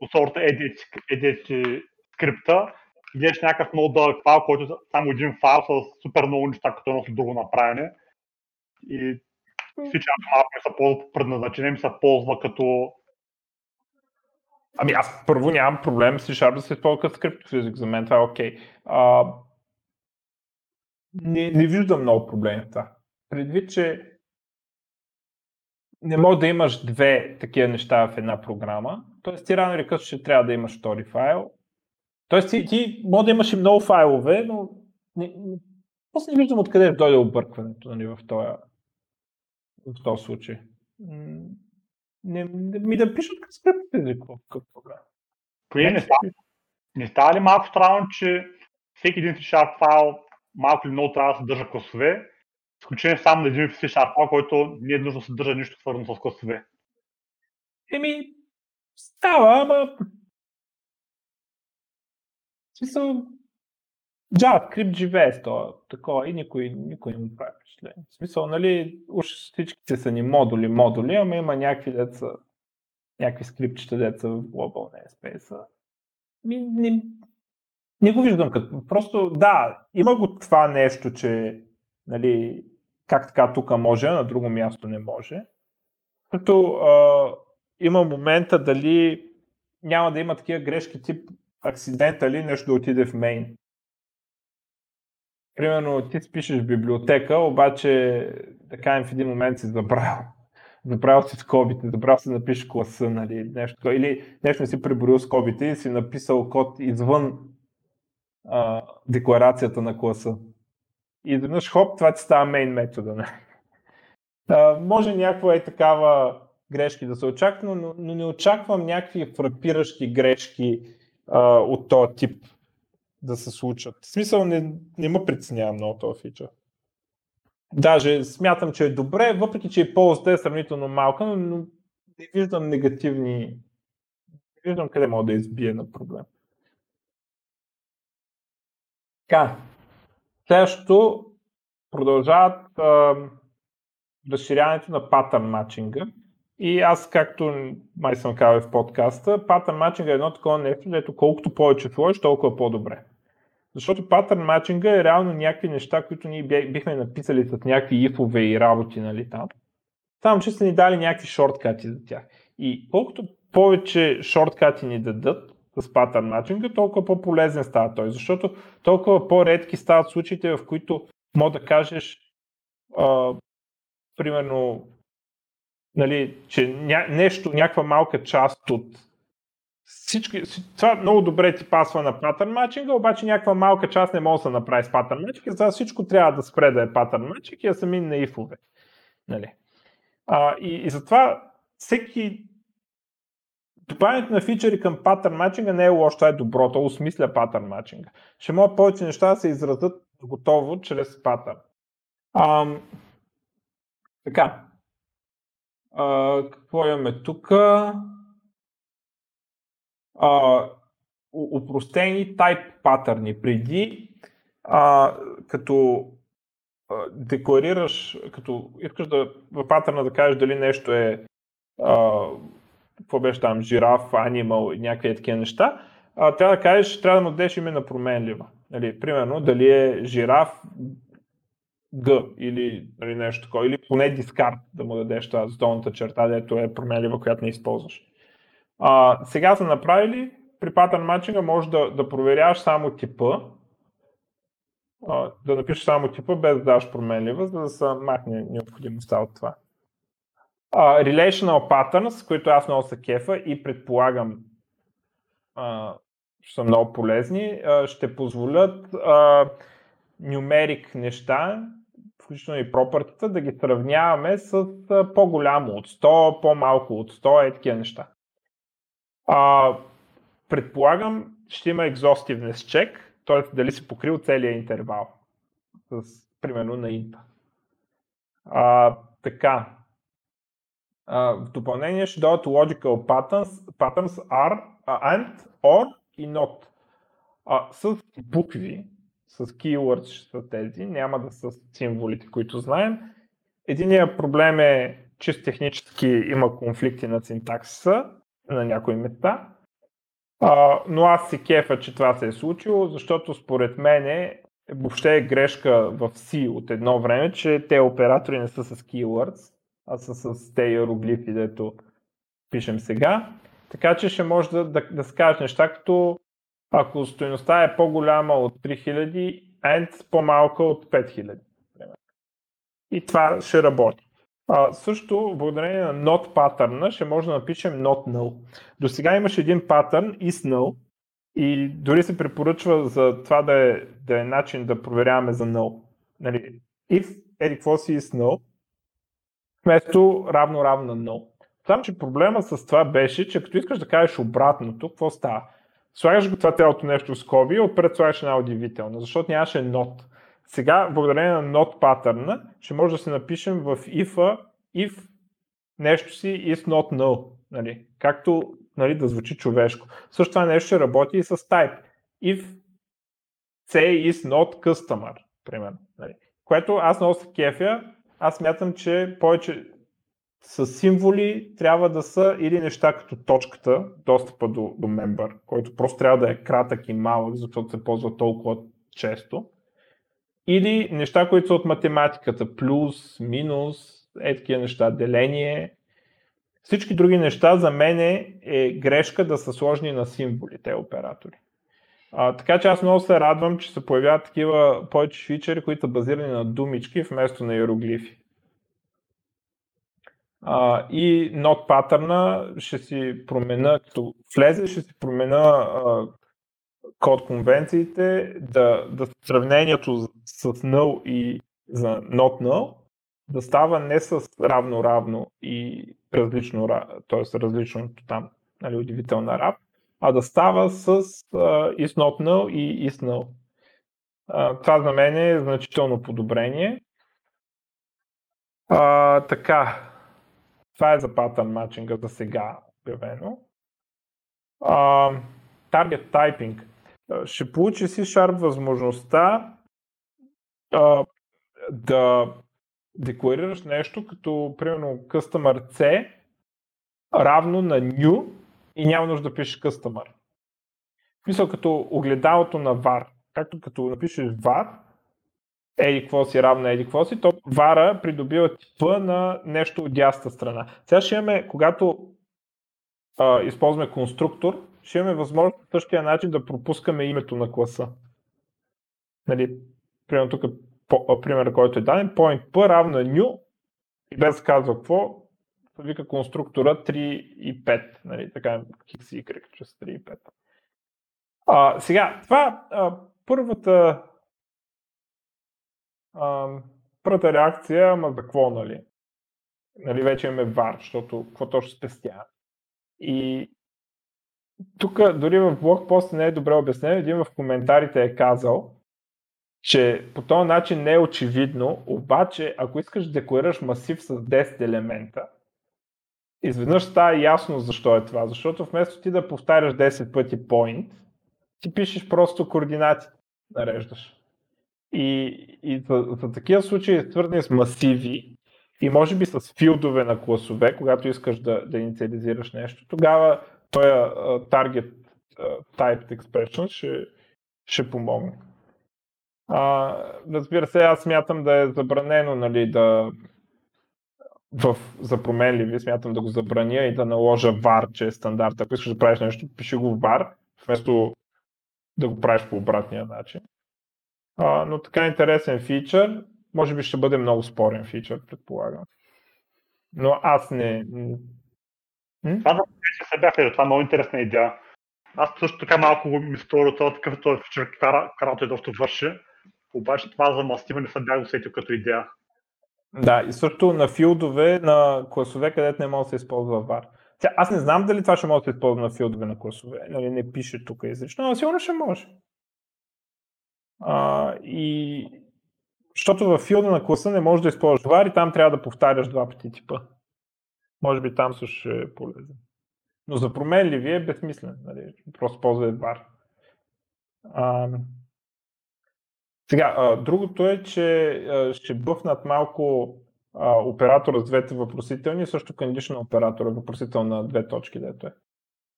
от сорта edit скрипта, гледаш някакъв много дълъг файл, който само един файл с супер много неща, като едно друго направене. И всички не са ползва по предназначение, ми се ползва като Ами аз първо нямам проблем с C-Sharp да се използва като скриптов език, за мен това е окей. Okay. не, не виждам много проблеми в това. Предвид, че не може да имаш две такива неща в една програма, т.е. ти рано или късно ще трябва да имаш втори файл. Т.е. ти, ти може да имаш и много файлове, но не, не, просто не виждам откъде дойде объркването нали, в, този, в този случай не, ми да пишат като скрипт език. Какво не става, не става ли малко странно, че всеки един C-Sharp файл малко или много трябва да съдържа класове, изключение само на един C-Sharp файл, който не е нужно да съдържа нищо свързано с класове. Еми, става, ама... Смисъл, JavaScript с това такова и никой, никой не му прави впечатление. В смисъл, нали, уж всичките са ни модули, модули, ама има някакви деца, някакви скриптчета деца в Global NSpace. Ми, не, не го виждам като. Просто да, има го това нещо, че нали, как така тук може, на друго място не може. Като а, има момента дали няма да има такива грешки тип акцидента ли нещо да отиде в мейн. Примерно ти спишеш в библиотека, обаче да кажем в един момент си забрал. Забрал си скобите, забрал си да напишеш класа, нали, нещо Или нещо не си преброил скобите и си написал код извън а, декларацията на класа. И изведнъж хоп, това ти става мейн метода. Не? А, може някаква е такава грешки да се очаква, но, но не очаквам някакви фрапиращи грешки а, от този тип да се случат. В смисъл не, не ме притеснява много този фичър. Даже смятам, че е добре, въпреки че и ползата е сравнително малка, но, не виждам негативни. Не виждам къде мога да избие на проблем. Така. Следващото продължават а, разширяването на патърн матчинга. И аз, както май съм казал в подкаста, патърн матчинга е едно такова нещо, дето колкото повече сложиш, толкова по-добре. Защото патърн матчинга е реално някакви неща, които ние бихме написали с някакви ифове и работи, нали там. Само, че са ни дали някакви шорткати за тях. И колкото повече шорткати ни дадат с патърн матчинга, толкова по-полезен става той. Защото толкова по-редки стават случаите, в които мога да кажеш а, примерно нали, че ня, нещо, някаква малка част от всички, това много добре ти пасва на патърн матчинга, обаче някаква малка част не може да се направи с патърн матчинг, за всичко трябва да спре да е патърн матчинг и да са на ифове. Нали. А, и, и затова всеки добавянето на фичери към патърн матчинга не е лошо, това е добро, то осмисля патърн матчинга. Ще могат повече неща да се изразят готово чрез патърн. Така. А, какво имаме тук? упростени type патърни. Преди, а, като а, декларираш, като искаш да в патърна да кажеш дали нещо е а, какво беше там, жираф, анимал и някакви такива неща, а, трябва да кажеш, трябва да му дадеш име на променлива. Нали, примерно, дали е жираф Г или нали, нещо такова, или поне дискарт да му дадеш тази долната черта, дето е променлива, която не използваш. А, сега са направили, при патърн матчинга може да, да проверяваш само типа, а, да напишеш само типа без да даш променлива, за да се махне необходимостта от това. Uh, relational patterns, които аз много се кефа и предполагам uh, ще са много полезни, uh, ще позволят uh, numeric неща, включително и пропъртите, да ги сравняваме с по-голямо от 100, по-малко от 100 и такива неща. Uh, предполагам, ще има exhaustiveness check, т.е. дали си покрил целият интервал, с, примерно на инта. Uh, така, в допълнение ще дойдат logical patterns, patterns are, and, or и not. А, с букви, с keywords ще са тези, няма да са символите, които знаем. Единият проблем е, чисто технически има конфликти на синтаксиса на някои места, а, но аз си кефа, че това се е случило, защото според мен въобще е грешка в C от едно време, че те оператори не са с keywords а са с тези иероглифи, дето пишем сега. Така че ще може да, да, да скажеш неща, като ако стоеността е по-голяма от 3000, and по-малка от 5000. И това ще работи. А, също, благодарение на not патърна, ще може да напишем not null. До сега имаше един патърн is null и дори се препоръчва за това да е, да е начин да проверяваме за null. Нали, if еди какво си is null, вместо равно равно на 0. Само, че проблема с това беше, че като искаш да кажеш обратното, какво става? Слагаш го това цялото нещо в скоби отпред слагаш една удивителна, защото нямаше not. Сега, благодарение на not патърна, ще може да се напишем в if if нещо си is not null. Нали? Както нали, да звучи човешко. Също това нещо ще работи и с type. If say is not customer, примерно. Нали? Което аз много се кефя, аз мятам, че повече с символи трябва да са или неща като точката, достъпа до, до member, който просто трябва да е кратък и малък, защото се ползва толкова често. Или неща, които са от математиката, плюс, минус, е неща, деление. Всички други неща за мен е, е грешка да са сложни на символи, те оператори. А, така че аз много се радвам, че се появяват такива повече фичери, които са базирани на думички вместо на иероглифи. А, и not патърна ще си променя, като влезе, ще си променя код конвенциите, да, да сравнението с null и за not null да става не с равно-равно и различно, т.е. различното там, нали, удивителна раб, а да става с uh, is not null и is null. Uh, това за мен е значително подобрение. Uh, така, това е за патърн матчинга за сега обявено. Uh, target typing. Ще получи C-Sharp възможността uh, да декларираш нещо като примерно customer C равно на new и няма нужда да пишеш customer. В смисъл като огледалото на var. Както като напишеш var, еди какво си равна еди какво си, то вара придобива типа на нещо от дясната страна. Сега ще имаме, когато а, използваме конструктор, ще имаме възможност по същия начин да пропускаме името на класа. Нали, примерно тук по, пример, който е даден, point p равно new и без казва какво, вика конструктора 3 и 5, нали, така хикс и y, са 3 и 5. А, сега, това а, първата а, първата реакция, ама за какво, нали? Нали, вече имаме вар, защото какво точно спестя. И тук дори в блокпост не е добре обяснено, един в коментарите е казал, че по този начин не е очевидно, обаче ако искаш да декорираш масив с 10 елемента, изведнъж става ясно защо е това. Защото вместо ти да повтаряш 10 пъти point, ти пишеш просто координати, нареждаш. И, и за, за такива случаи, свързани с масиви и може би с филдове на класове, когато искаш да, да инициализираш нещо, тогава този target typed expression ще, ще помогне. А, разбира се, аз смятам да е забранено нали, да в, за променливи, смятам да го забраня и да наложа var, че е стандарт. Ако искаш да правиш нещо, пиши го в var, вместо да го правиш по обратния начин. А, но така интересен фичър, може би ще бъде много спорен фичър, предполагам. Но аз не... Това да се бяха, това е много интересна идея. Аз също така малко ми сторя това, такъв този фичър, карато е доста върши. Обаче това за мастива не съм бях усетил като идея. Да, и също на филдове, на класове, където не може да се използва VAR. Тя, аз не знам дали това ще може да се използва на филдове на класове. Нали, не пише тук изрично, но сигурно ще може. А, и защото в филда на класа не можеш да използваш VAR и там трябва да повтаряш два пъти типа. Може би там също ще е полезен. Но за променливи е безсмислен. Нали? Просто ползвай VAR. А, сега, а, другото е, че а, ще бъфнат малко а, оператора с двете въпросителни, също conditional оператора, въпросител на две точки, дето е.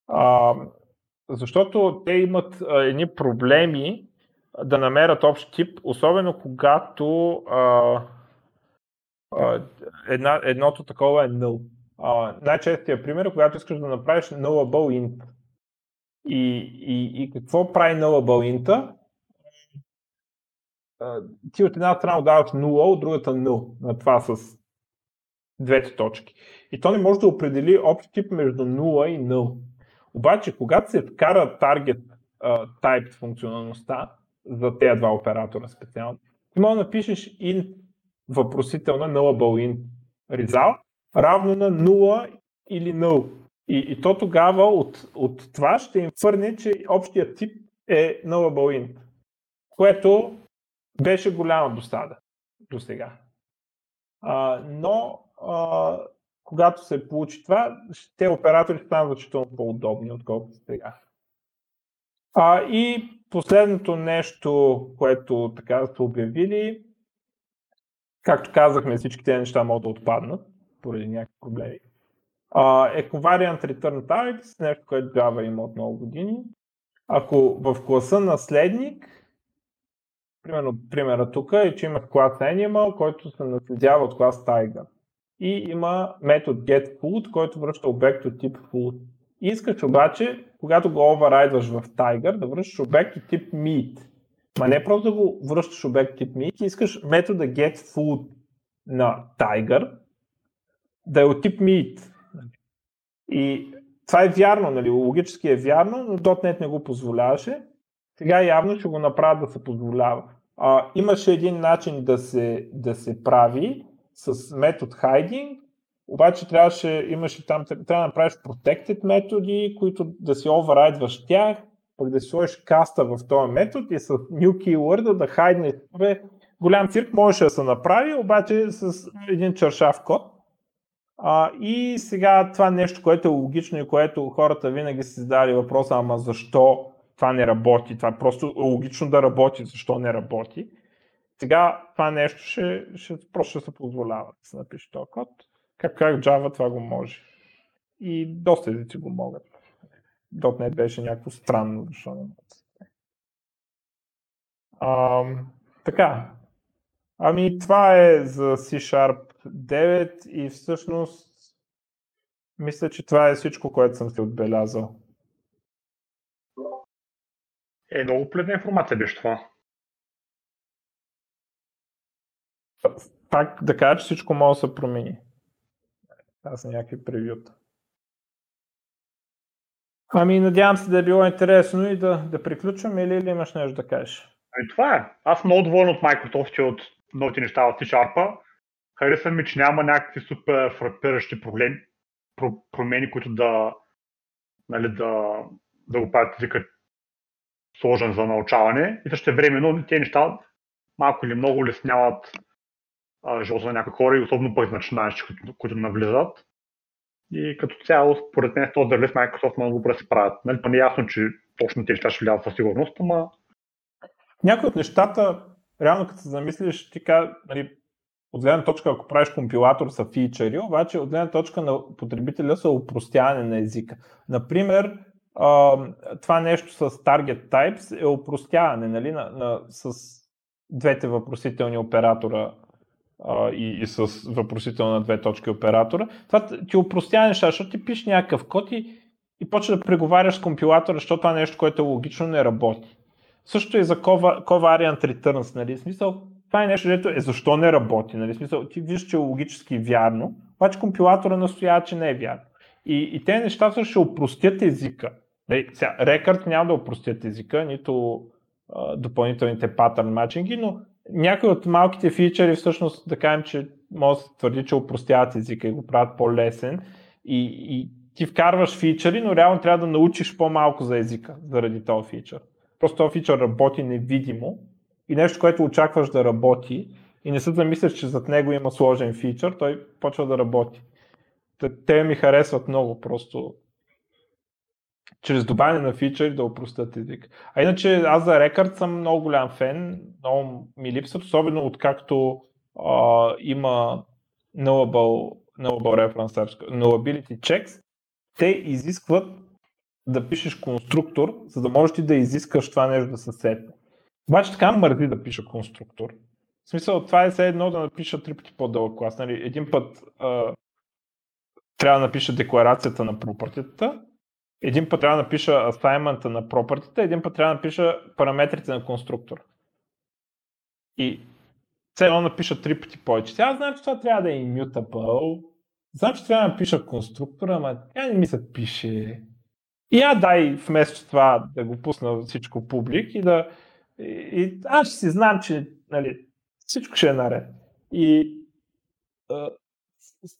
А, защото те имат едни проблеми да намерят общ тип, особено когато а, а, една, едното такова е null. Uh, най-честият пример е, когато искаш да направиш nullable int. И, и, и какво прави nullable int? ти от една страна даваш 0, от другата 0 на това с двете точки. И то не може да определи общ тип между 0 и 0. Обаче, когато се вкара target type функционалността за тези два оператора специално, ти може да напишеш int въпросителна nullable int result равно на 0 или 0. И, и то тогава от, от това ще им върне, че общия тип е nullable int, което беше голяма досада до сега. А, но а, когато се получи това, те оператори станат значително по-удобни, отколкото сега. А, и последното нещо, което така са обявили, както казахме, всички тези неща могат да отпаднат поради някакви проблеми. Uh, Covariant Return Types, нещо, което Java има от много години. Ако в класа наследник Примерно, примера тук е, че има клас Animal, който се наследява от клас Tiger. И има метод getFood, който връща обект от тип food. Искаш обаче, когато го оверрайдваш в Tiger, да връщаш обект от тип meat. Ма не просто да го връщаш обект тип meat, искаш метода getFood на Tiger да е от тип meat. И това е вярно, нали? логически е вярно, но .NET не го позволяваше. Сега явно ще го направят да се позволява. А, имаше един начин да се, да се прави с метод hiding, обаче трябваше, имаше там, трябва да направиш protected методи, които да си override тях, пък да си сложиш каста в този метод и с new keyword да хайдне. Голям цирк можеше да се направи, обаче с един чершав код. А, и сега това нещо, което е логично и което хората винаги си задали въпроса, ама защо това не работи, това е просто логично да работи, защо не работи. Сега това нещо ще, ще просто ще се позволява да се напише този код. Как, как Java това го може. И доста езици го могат. .NET беше някакво странно, защо не. А, така. Ами това е за C-Sharp 9 и всъщност мисля, че това е всичко, което съм си отбелязал. Е, много полезна информация беше това. Пак да кажа, че всичко може да се промени. Са някакви превюта. Ами надявам се да е било интересно и да, да приключваме или, или имаш нещо да кажеш? Ами това е. Аз съм много доволен от Microsoft и от новите неща от C-Sharp. Харесвам ми, че няма някакви супер фрапиращи проблеми, про- промени, които да, нали, да, да го правят езика сложен за научаване. И също времено тези неща малко или много улесняват живота на някои хора и особено пък начинаещи, които, които навлизат. И като цяло, според мен, този дърли с Microsoft много добре се правят. Нали, не е ясно, че точно тези неща ще влязат със сигурност, ама... Някои от нещата, реално като се замислиш, ти кажа, нали, от гледна точка, ако правиш компилатор са фичери, обаче от гледна точка на потребителя са упростяване на езика. Например, това нещо с Target Types е упростяване нали, на, на, с двете въпросителни оператора и, и с въпросителна на две точки оператора. Това ти упростява неща, защото ти пишеш някакъв код и, и почва да преговаряш с компилатора, защото това нещо, което е логично, не работи. Също и за covariant returns, нали? Смисъл, това е нещо, което е защо не работи. Нали? Смисъл, ти виждаш, че е логически вярно, обаче компилатора настоява, че не е вярно. И, и те нещата ще упростят езика. Нали? Рекърд няма да упростят езика, нито а, допълнителните патърн матчинги, но някои от малките фичери всъщност да кажем, че може да се твърди, че упростяват езика и го правят по-лесен и, и ти вкарваш фичери, но реално трябва да научиш по-малко за езика заради този фичър. Просто този фичър работи невидимо и нещо, което очакваш да работи и не се замисляш, че зад него има сложен фичър, той почва да работи. Те, ми харесват много, просто чрез добавяне на фичъри да упростят език. А иначе аз за Рекърд съм много голям фен, много ми липсват, особено откакто а, има nullable, nullable reference, nullability checks, те изискват да пишеш конструктор, за да можеш ти да изискаш това нещо да се сетне. Обаче така мързи да пиша конструктор. В смисъл, това е все едно да напиша три пъти по-дълъг клас. Нали? Един път а, трябва да напиша декларацията на пропъртията, един път трябва да напиша асаймента на пропъртите, един път трябва да напиша параметрите на конструктор. И все едно напиша три пъти повече. Сега знам, че това трябва да е immutable. Знам, че трябва да напиша конструктора, ама тя не ми се пише. И я дай вместо това да го пусна всичко публик и да... И, и аз ще си знам, че нали, всичко ще е наред. И а,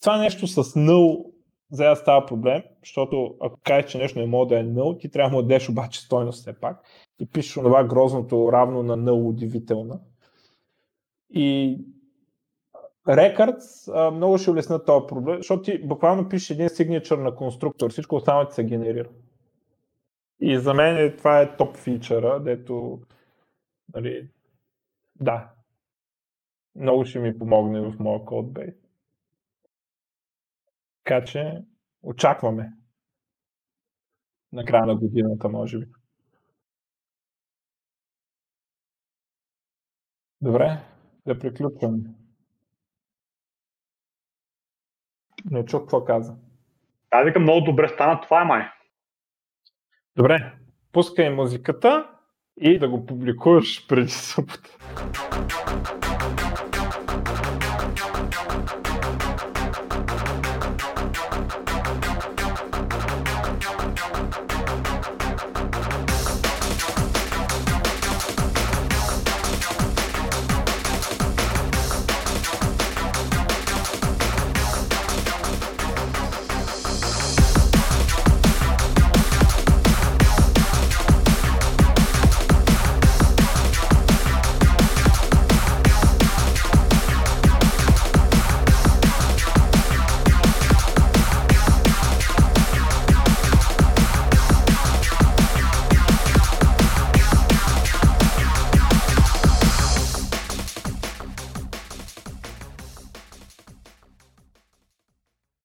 това нещо с null за да става проблем, защото ако кажеш, че нещо не може да е null, ти трябва да му дадеш обаче стойност все пак и пишеш това грозното равно на null удивителна. И Records а, много ще улесна този проблем, защото ти буквално пишеш един сигничър на конструктор, всичко останало ти се генерира. И за мен това е топ фичъра, дето нали, да, много ще ми помогне в моя кодбейс. Така че очакваме на края на годината, може би. Добре, да приключваме. Не чух какво каза. Аз викам много добре стана, това е май. Добре, пускай музиката и да го публикуваш преди събота.